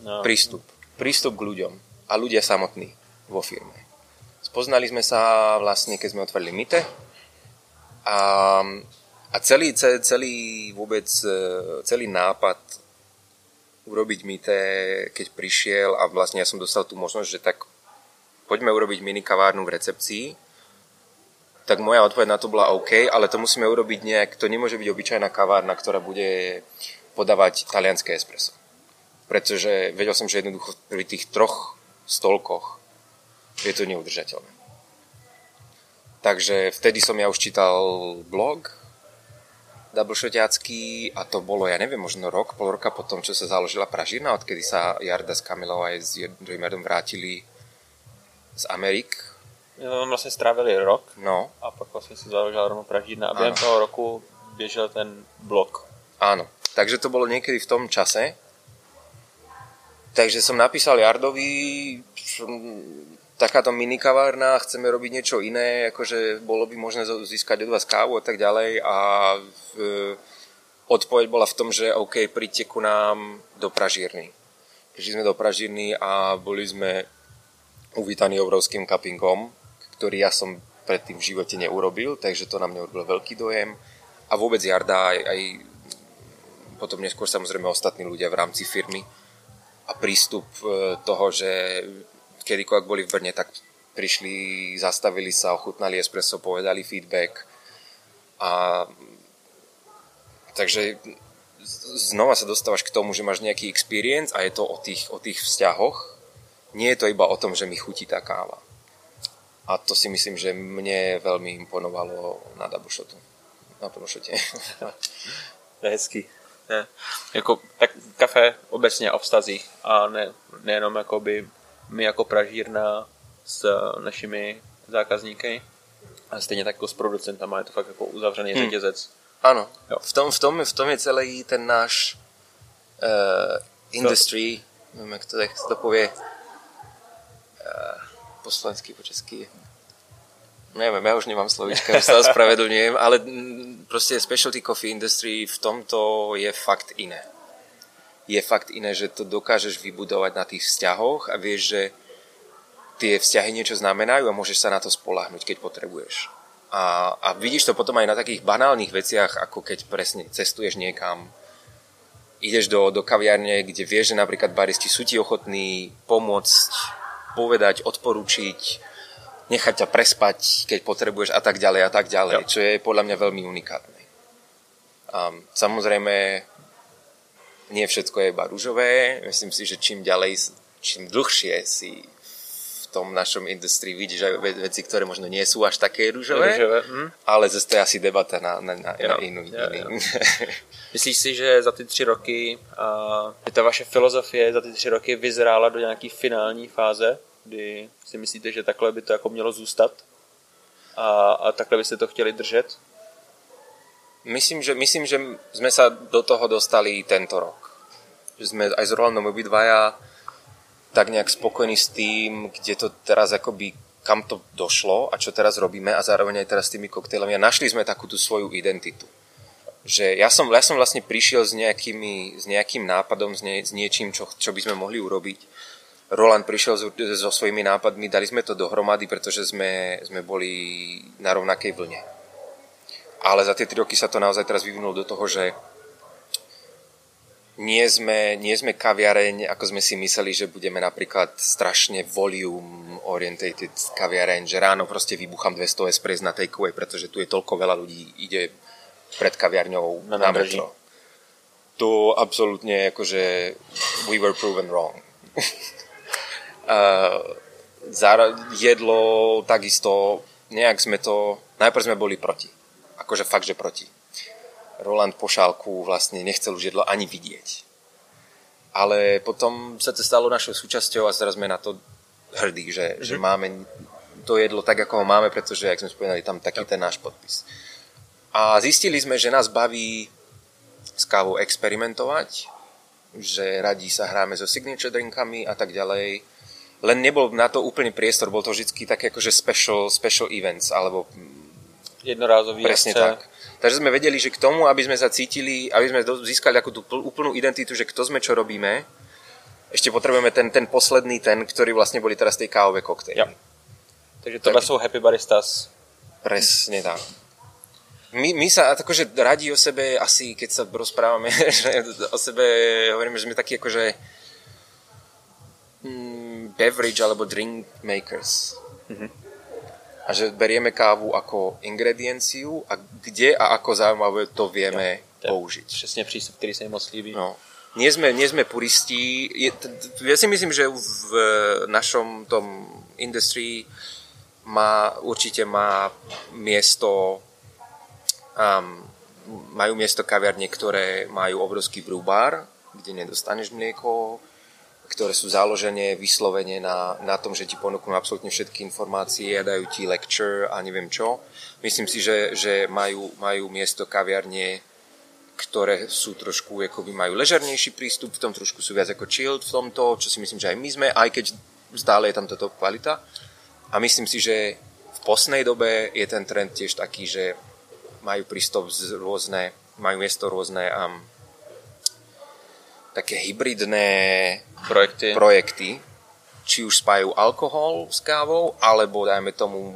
No. Prístup. Prístup k ľuďom. A ľudia samotní vo firme. Spoznali sme sa vlastne, keď sme otvorili Mite. A, a celý, celý vôbec, e, celý nápad urobiť mite, keď prišiel a vlastne ja som dostal tú možnosť, že tak poďme urobiť mini kavárnu v recepcii, tak moja odpoveď na to bola OK, ale to musíme urobiť nejak, to nemôže byť obyčajná kavárna, ktorá bude podávať talianské espresso. Pretože vedel som, že jednoducho pri tých troch stolkoch je to neudržateľné. Takže vtedy som ja už čítal blog doubleshotiacký a to bolo, ja neviem, možno rok, pol roka potom, čo sa založila Pražina, odkedy sa Jarda s Kamilou aj s Jardom vrátili z Amerik. No, vlastne strávili rok no. a pak vlastne sa založila rovno Pražina a během toho roku běžel ten blok. Áno, takže to bolo niekedy v tom čase. Takže som napísal Jardovi, takáto minikavárna, chceme robiť niečo iné, akože bolo by možné získať od vás kávu a tak ďalej a v, odpoveď bola v tom, že OK, príďte ku nám do Pražírny. Prišli sme do Pražírny a boli sme uvítaní obrovským cuppingom, ktorý ja som predtým v živote neurobil, takže to na mňa urobil veľký dojem. A vôbec Jarda aj, aj potom neskôr samozrejme ostatní ľudia v rámci firmy a prístup e, toho, že kedykoľvek boli v Brne, tak prišli, zastavili sa, ochutnali espresso, povedali feedback a takže znova sa dostávaš k tomu, že máš nejaký experience a je to o tých, o tých vzťahoch. Nie je to iba o tom, že mi chutí tá káva. A to si myslím, že mne veľmi imponovalo na Dabušotu. Na Dabušote. Hezky. Ne. Jako, tak kafe obecně o vztazích a ne, nejenom jakoby my jako pražírna s našimi zákazníky a stejně tak jako s producentama je to fakt jako uzavřený hmm. řetězec. Ano, jo. V, tom, v, tom, v tom je celý ten náš uh, industry, to... nevím, jak to, jak to povie uh, po slovensky, po česky. Neviem, ja už nemám slovička, už sa ospravedlňujem, ale proste specialty coffee industry v tomto je fakt iné je fakt iné, že to dokážeš vybudovať na tých vzťahoch a vieš, že tie vzťahy niečo znamenajú a môžeš sa na to spolahnuť, keď potrebuješ. A, a vidíš to potom aj na takých banálnych veciach, ako keď presne cestuješ niekam, ideš do, do kaviárne, kde vieš, že napríklad baristi sú ti ochotní pomôcť, povedať, odporučiť, nechať ťa prespať, keď potrebuješ a tak ďalej a tak ďalej, jo. čo je podľa mňa veľmi unikátne. A samozrejme, nie všetko je iba rúžové. Myslím si, že čím ďalej, čím dlhšie si v tom našom industrii vidíš aj veci, ktoré možno nie sú až také rúžové, rúžové hm? ale zase to je asi debata na, na, na, jo, na inú. Jo, jo. Myslíš si, že za ty tři roky, uh, že ta vaše filozofie za ty tři roky vyzrála do nějaké finální fáze, kdy si myslíte, že takhle by to jako mělo zůstat a, a takhle byste to chtěli držet? Myslím že, myslím, že sme sa do toho dostali tento rok. Že sme aj s Rolandom obidvaja tak nejak spokojní s tým, kde to teraz akoby kam to došlo a čo teraz robíme a zároveň aj teraz s tými koktejlami a našli sme takú tú svoju identitu. Že ja som, ja som vlastne prišiel s, nejakými, s nejakým nápadom, s, nie, s niečím, čo, čo by sme mohli urobiť. Roland prišiel so, so svojimi nápadmi, dali sme to dohromady, pretože sme, sme boli na rovnakej vlne ale za tie 3 roky sa to naozaj teraz vyvinulo do toho, že nie sme, nie sme kaviareň, ako sme si mysleli, že budeme napríklad strašne volume orientated kaviareň, že ráno proste vybuchám 200 espres na takeaway, pretože tu je toľko veľa ľudí, ide pred kaviarňou na, na metro. To absolútne akože we were proven wrong. uh, jedlo takisto, nejak sme to, najprv sme boli proti. Akože fakt, že proti Roland Pošálku vlastne nechcel už jedlo ani vidieť. Ale potom sa to stalo našou súčasťou a teraz sme na to hrdí, že, mm-hmm. že máme to jedlo tak, ako ho máme, pretože, jak sme spomínali, tam taký ten náš podpis. A zistili sme, že nás baví s kávou experimentovať, že radí sa hráme so signature drinkami a tak ďalej. Len nebol na to úplne priestor, bol to vždy také akože special, special events, alebo jednorázový Presne akce. tak. Takže sme vedeli, že k tomu, aby sme sa cítili, aby sme získali ako tú úplnú identitu, že kto sme, čo robíme, ešte potrebujeme ten, ten posledný ten, ktorý vlastne boli teraz tej kávové koktejly. Ja. Takže to tak, sú Happy Baristas. Presne tak. My, my sa akože radi o sebe, asi keď sa rozprávame, že o sebe hovoríme, že sme takí akože mm, beverage alebo drink makers. Mm-hmm a že berieme kávu ako ingredienciu a kde a ako zaujímavé to vieme ja, použiť. Přesně přístup, který se mi moc líbí. No. Nie sme, nie sme puristi. Je, ja si myslím, že v našom tom industrii má, určite má miesto um, majú miesto kaviarne, ktoré majú obrovský brúbar, kde nedostaneš mlieko, ktoré sú založené vyslovene na, na tom, že ti ponúknú absolútne všetky informácie a dajú ti lecture a neviem čo. Myslím si, že, že majú, majú miesto kaviarne, ktoré sú trošku, akoby majú ležernejší prístup, v tom trošku sú viac ako chilled v tomto, čo si myslím, že aj my sme, aj keď stále je tam toto kvalita. A myslím si, že v posnej dobe je ten trend tiež taký, že majú prístup z rôzne, majú miesto rôzne um, také hybridné projekty. projekty, či už spájajú alkohol s kávou, alebo dajme tomu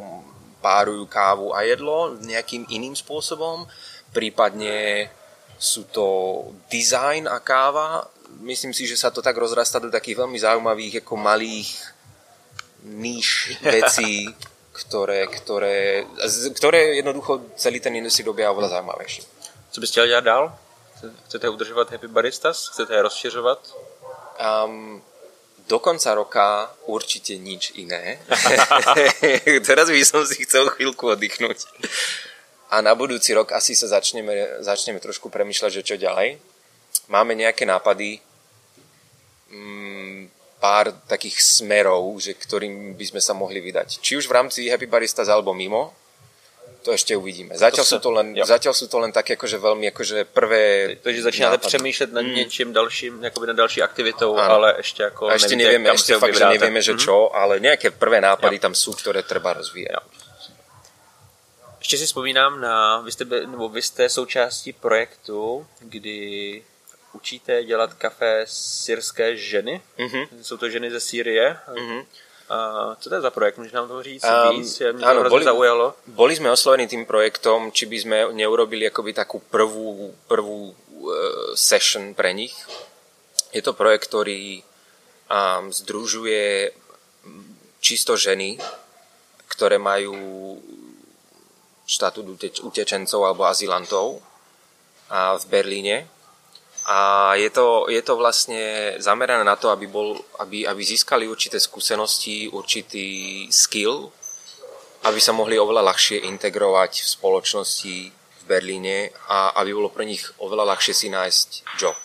párujú kávu a jedlo nejakým iným spôsobom, prípadne sú to design a káva. Myslím si, že sa to tak rozrastá do takých veľmi zaujímavých ako malých níž vecí, ktoré, ktoré, ktoré jednoducho celý ten industry dobia oveľa zaujímavejší. Co bys chtěl dělat dál? Chcete udržovať Happy Baristas? Chcete rozšiřovať? Um, do konca roka určite nič iné. Teraz by som si chcel chvíľku oddychnúť. A na budúci rok asi sa začneme, začneme trošku premyšľať, že čo ďalej. Máme nejaké nápady, mm, pár takých smerov, že ktorým by sme sa mohli vydať. Či už v rámci Happy Baristas alebo mimo, to ešte uvidíme. Zatiaľ, to sú, to len, zatiaľ sú to len také akože veľmi akože prvé Takže začínáte nápady. přemýšlet nad mm. něčím dalším, jakoby nad další aktivitou, ano. ale ešte ako a ešte nevieme, kam ešte fakt, že nevieme, že mm-hmm. čo, ale nejaké prvé nápady jo. tam sú, ktoré treba rozvíjať. Jo. Ještě si vzpomínám na, vy jste, nebo vy jste součástí projektu, kdy učíte dělat kafe syrské ženy. Mm-hmm. Jsou to ženy ze Sýrie. Mm-hmm co to je za projekt? Môžeš nám to říct um, víc? Mě áno, boli, zaujalo. Boli sme oslovení tým projektom, či by sme neurobili akoby takú prvú, prvú uh, session pre nich. Je to projekt, ktorý um, združuje čisto ženy, ktoré majú štatút utečencov alebo azylantov a v Berlíne a je to, je to vlastne zamerané na to, aby, bol, aby, aby získali určité skúsenosti, určitý skill, aby sa mohli oveľa ľahšie integrovať v spoločnosti v Berlíne a aby bolo pre nich oveľa ľahšie si nájsť job.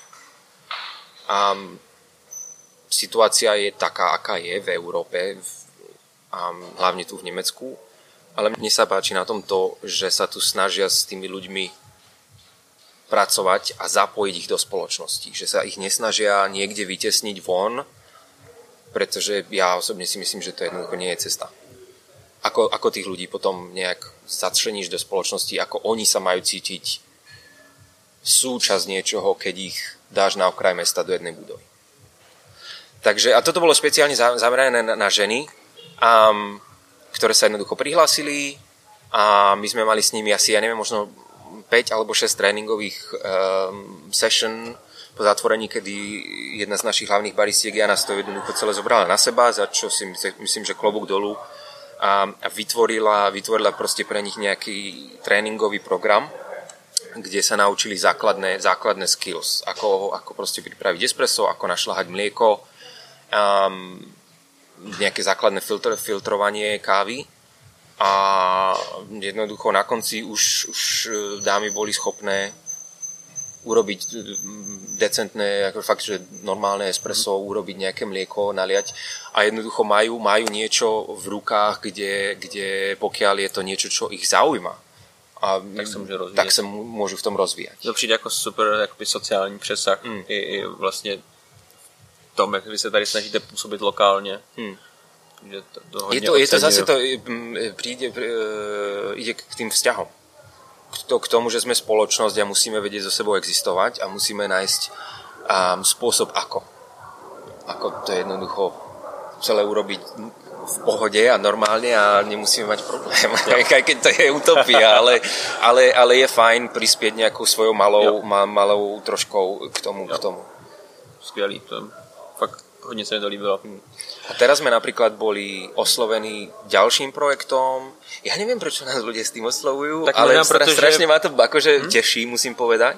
A situácia je taká, aká je v Európe, a hlavne tu v Nemecku, ale mne sa páči na tom to, že sa tu snažia s tými ľuďmi pracovať a zapojiť ich do spoločnosti. Že sa ich nesnažia niekde vytesniť von, pretože ja osobne si myslím, že to jednoducho nie je cesta. Ako, ako tých ľudí potom nejak začleníš do spoločnosti, ako oni sa majú cítiť súčasť niečoho, keď ich dáš na okraj mesta do jednej budovy. Takže, a toto bolo špeciálne zamerané na, na ženy, um, ktoré sa jednoducho prihlásili a my sme mali s nimi asi, ja neviem, možno 5 alebo 6 tréningových um, session po zatvorení, kedy jedna z našich hlavných baristiek Jana to jednoducho celé zobrala na seba, za čo si myslím, že klobúk dolu a, a vytvorila, vytvorila proste pre nich nejaký tréningový program, kde sa naučili základné, základné skills, ako, ako proste pripraviť espresso, ako našľahať mlieko, um, nejaké základné filtr, filtrovanie kávy a jednoducho na konci už, už e, dámy boli schopné urobiť e, decentné, ako fakt, že normálne espresso, mm. urobiť nejaké mlieko, naliať a jednoducho majú, majú niečo v rukách, kde, kde pokiaľ je to niečo, čo ich zaujíma, a tak môže rozvíjať. tak sa môžu v tom rozvíjať. To přijde jako super jakoby sociální přesah mm. i, i vlastně v tom, jak vy se tady snažíte působit lokálně. Mm. Že to, je, to, je to zase to, príde, ide k tým vzťahom. K, to, k tomu, že sme spoločnosť a musíme vedieť so sebou existovať a musíme nájsť um, spôsob ako. Ako to jednoducho celé urobiť v pohode a normálne a nemusíme mať problém, aj keď to je utopia, ale, ale, ale je fajn prispieť nejakou svojou malou, ma, malou troškou k tomu. K tomu. Skvělý, to hodne sa mi to líbilo. A teraz sme napríklad boli oslovení ďalším projektom. Ja neviem, prečo nás ľudia s tým oslovujú, tak ale stra, pretože... strašne ma to akože hm? teší, musím povedať.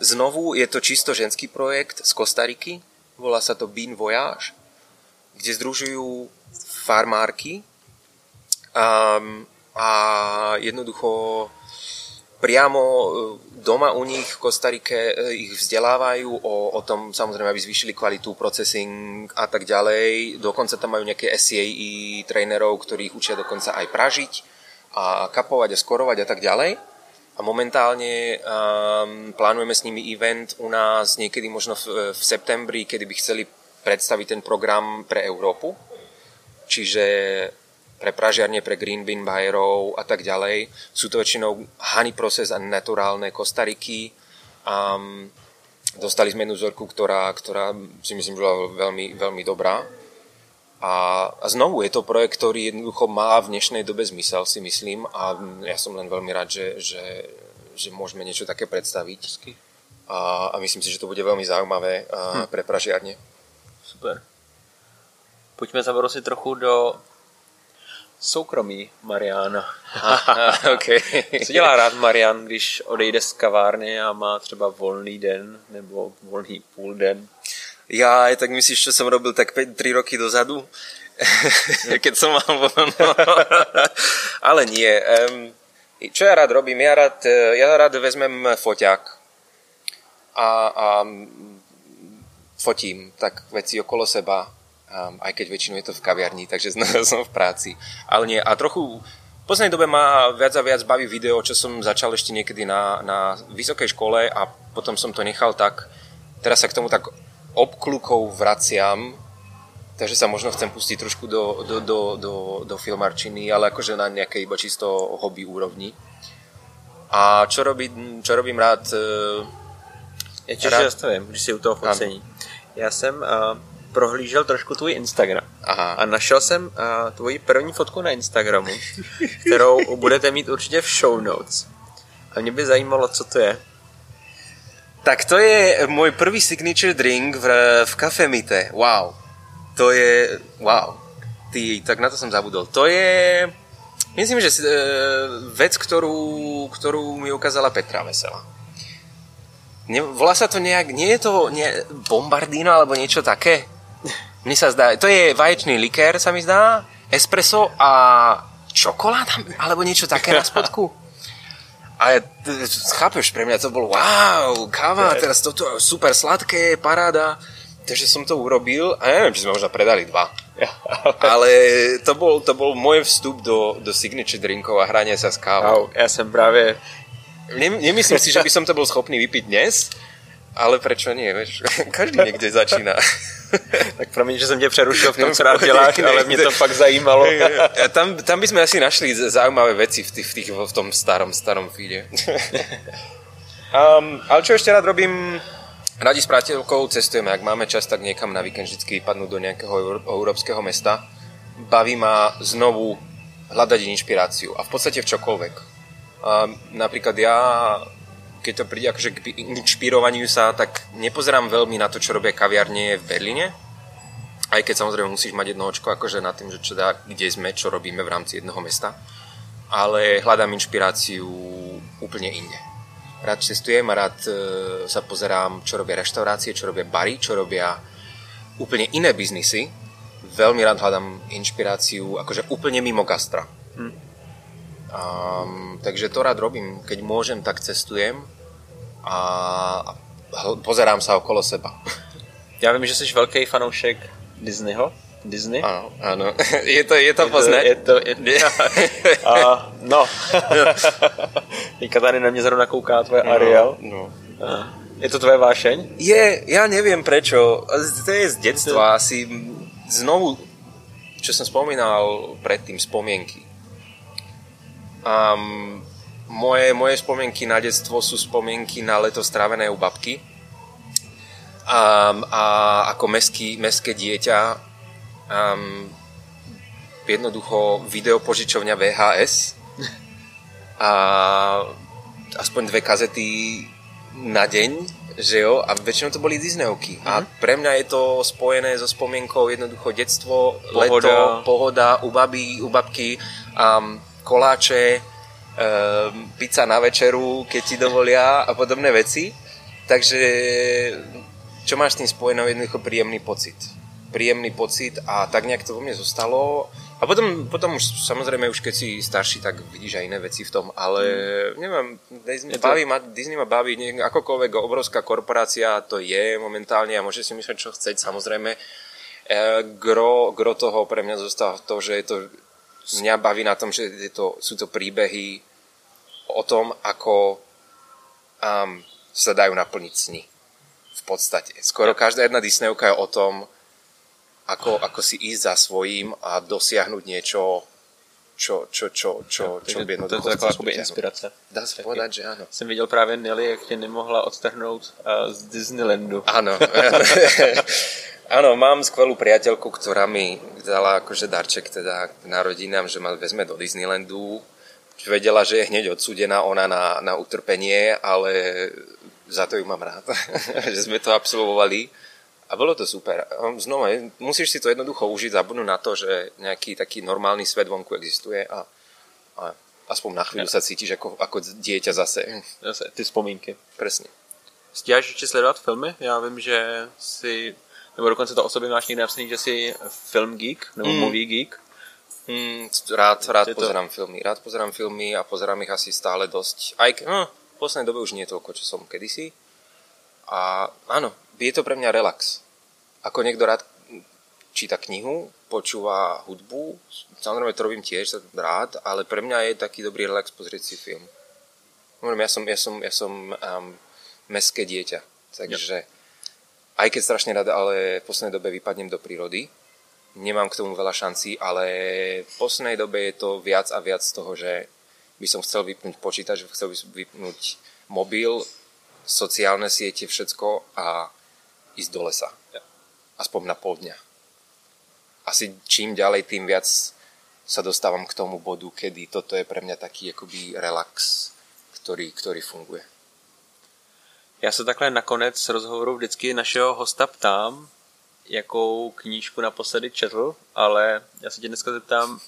Znovu je to čisto ženský projekt z Kostariky. Volá sa to Bean Voyage, kde združujú farmárky um, a jednoducho priamo e, doma u nich v Kostarike e, ich vzdelávajú o, o tom, samozrejme, aby zvýšili kvalitu, processing a tak ďalej. Dokonca tam majú nejaké SCAE trénerov, ktorí ich učia dokonca aj pražiť a kapovať a skorovať a tak ďalej. A momentálne um, plánujeme s nimi event u nás niekedy možno v, v septembri, kedy by chceli predstaviť ten program pre Európu. Čiže pre pražiarne, pre green bean bajerov a tak ďalej. Sú to väčšinou honey process a naturálne kostariky. Um, dostali sme jednu vzorku, ktorá, ktorá si myslím, že bola veľmi, veľmi dobrá. A, a znovu je to projekt, ktorý jednoducho má v dnešnej dobe zmysel, si myslím. A ja som len veľmi rád, že, že, že môžeme niečo také predstaviť. A, a myslím si, že to bude veľmi zaujímavé hm. pre pražiarne. Super. Pojďme zabrosit trochu do soukromí Mariana. okay. Co dělá rád Marian, když odejde z kavárny a má třeba volný den nebo volný půl den? Ja, tak myslíš, čo som robil tak 5, 3 roky dozadu? Keď som mal voľno. Ale nie. Um, čo ja rád robím? Ja rád, ja rád vezmem foťák a, a fotím tak veci okolo seba um, aj keď väčšinou je to v kaviarni, takže som v práci. Ale nie, a trochu v poslednej dobe ma viac a viac baví video, čo som začal ešte niekedy na, na vysokej škole a potom som to nechal tak, teraz sa k tomu tak obklukou vraciam, takže sa možno chcem pustiť trošku do, do, do, do, do filmarčiny, ale akože na nejakej iba čisto hobby úrovni. A čo, robí, čo robím rád... Ja tiež rád... zastavím, když si u toho focení. Já jsem uh, prohlížel trošku tvůj Instagram Aha. a našel jsem uh, tvoji první fotku na Instagramu, kterou budete mít určitě v show notes. A mě by zajímalo, co to je. Tak to je môj prvý signature drink v, v kafemite. Wow. To je... Wow. Ty, tak na to som zabudol. To je... Myslím, že uh, vec, ktorú, ktorú mi ukázala Petra Vesela. Ne, volá sa to nejak... Nie je to nie, bombardino alebo niečo také? Mne sa zdá, to je vaječný likér, sa mi zdá, espresso a čokoláda, alebo niečo také na spodku. A ja, chápeš, pre mňa to bolo wow, káva, teraz toto super sladké, paráda. Takže som to urobil a neviem, či sme možno predali dva. Ale to bol, to bol môj vstup do, do signature drinkov a hrania sa s kávou. Ja som práve... Nemyslím si, že by som to bol schopný vypiť dnes, ale prečo nie, vieš? Každý niekde začína. tak promiň, že jsem tě přerušil v tom, co rád děláš, ale mě to fakt zajímalo. tam, tam by sme asi našli zaujímavé veci v, tých, v, tých, v tom starom, starom feede. um, ale čo ešte rád robím, radi s priateľkou cestujeme, ak máme čas, tak niekam na víkend vždy vypadnúť do nejakého európskeho mesta. Baví ma znovu hľadať inšpiráciu a v podstate v čokoľvek. A napríklad ja, keď to príde akože k inšpirovaniu sa, tak nepozerám veľmi na to, čo robia kaviarne v Berlíne. Aj keď samozrejme musíš mať jedno očko akože na tým, že čo dá, kde sme, čo robíme v rámci jedného mesta. Ale hľadám inšpiráciu úplne inde. Rád cestujem a rád e, sa pozerám, čo robia reštaurácie, čo robia bary, čo robia úplne iné biznisy. Veľmi rád hľadám inšpiráciu akože úplne mimo gastra. Um, takže to rád robím. Keď môžem, tak cestujem a, a pozerám sa okolo seba. Já vím, že jsi velký fanoušek Disneyho. Disney? Áno, áno. Je to, je to poznať? Je to, je to, je a, no. Teďka tady na mě zrovna kouká tvoje no, Ariel. No. Je to tvoje vášeň? Je, ja neviem prečo. To je z detstva asi znovu, čo som spomínal predtým, spomienky. Um, moje, moje spomienky na detstvo sú spomienky na leto strávené u babky. Um, a ako meský, meské dieťa um, jednoducho videopožičovňa VHS a aspoň dve kazety na deň, že jo, a väčšinou to boli Disneyovky. Mm-hmm. A mhm. pre mňa je to spojené so spomienkou jednoducho detstvo, pohoda. leto, pohoda u, babi, u babky. Um, koláče, ehm, pizza na večeru, keď ti dovolia a podobné veci. Takže čo máš s tým spojené? Jednoducho príjemný pocit. Príjemný pocit a tak nejak to vo mne zostalo. A potom, potom už samozrejme už keď si starší, tak vidíš aj iné veci v tom, ale mm. neviem, Disney, to... baví ma, Disney ma baví, akokoľvek obrovská korporácia to je momentálne a môže si myslieť, čo chceť, samozrejme. E, gro, gro toho pre mňa zostáva to, že je to mňa baví na tom, že je to, sú to príbehy o tom, ako um, sa dajú naplniť sny. V podstate. Skoro každá jedna Disneyovka je o tom, ako, ako si ísť za svojím a dosiahnuť niečo, čo, čo, čo, čo, čo, by jednoducho To je taková inspirace. Dá sa povedať, že áno. Jsem viděl právě Nelly, jak tě nemohla odtrhnout uh, z Disneylandu. Áno. Áno, mám skvelú priateľku, ktorá mi dala akože darček teda k narodinám, že ma vezme do Disneylandu. Vedela, že je hneď odsúdená ona na, na utrpenie, ale za to ju mám rád, že sme to absolvovali. A bolo to super. Znova, musíš si to jednoducho užiť, zabudnúť na to, že nejaký taký normálny svet vonku existuje a, a aspoň na chvíľu ja. sa cítiš ako, ako dieťa zase. Zase, ty vzpomínky. Presne. Stíháš ešte sledovať filmy? Já vím, že si nebo dokonce to o sobě máš někde napsaný, že jsi film geek, nebo mm. movie geek. Mm, rád, rád to... pozerám filmy. Rád pozerám filmy a pozerám ich asi stále dosť. Aj no, v poslednej dobe už nie toľko, čo som kedysi. A áno, je to pre mňa relax. Ako niekto rád číta knihu, počúva hudbu, samozrejme to robím tiež rád, ale pre mňa je taký dobrý relax pozrieť si film. Ja som, ja som, ja som um, meské dieťa, takže... Ja aj keď strašne rád, ale v poslednej dobe vypadnem do prírody. Nemám k tomu veľa šancí, ale v poslednej dobe je to viac a viac z toho, že by som chcel vypnúť počítač, chcel by som vypnúť mobil, sociálne siete, všetko a ísť do lesa. Aspoň na pol dňa. Asi čím ďalej, tým viac sa dostávam k tomu bodu, kedy toto je pre mňa taký akoby relax, ktorý, ktorý funguje. Já se takhle nakonec rozhovoru vždycky našeho hosta ptám, jakou knížku naposledy četl, ale já se tě dneska zeptám,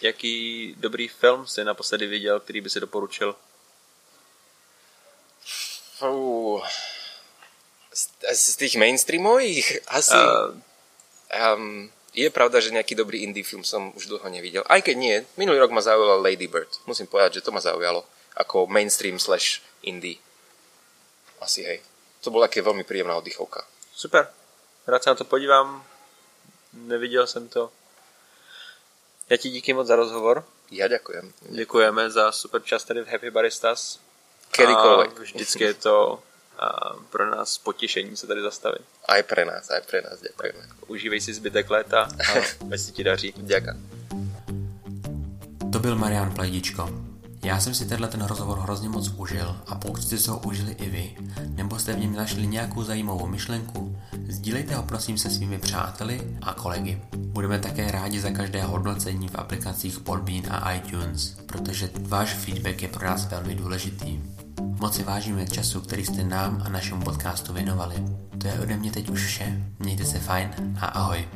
jaký dobrý film jsi naposledy viděl, který by si doporučil? Z, z tých mainstreamových asi... Uh, um, je pravda, že nejaký dobrý indie film som už dlho nevidel. Aj keď nie, minulý rok ma zaujala Lady Bird. Musím povedať, že to ma zaujalo ako mainstream slash indie. Asi hej. To bola také veľmi príjemná oddychovka. Super. Rád sa na to podívám. Neviděl jsem to. Já ti díky moc za rozhovor. Já ďakujem. Děkujeme za super čas tady v Happy Baristas. Kedykoľvek. vždycky je to a pro nás potěšení se tady zastavit. Aj pre nás, aj pre nás, ďakujeme. Užívej si zbytek léta a veď si ti daří. Ďakujem. To byl Marian Plejdičko. Já jsem si tenhle ten rozhovor hrozně moc užil a pokud jste se ho užili i vy, nebo jste v něm našli nějakou zajímavou myšlenku, sdílejte ho prosím se svými přáteli a kolegy. Budeme také rádi za každé hodnocení v aplikacích Podbean a iTunes, protože váš feedback je pro nás velmi důležitý. Moc si vážíme času, který jste nám a našemu podcastu věnovali. To je ode mě teď už vše. Mějte se fajn a ahoj.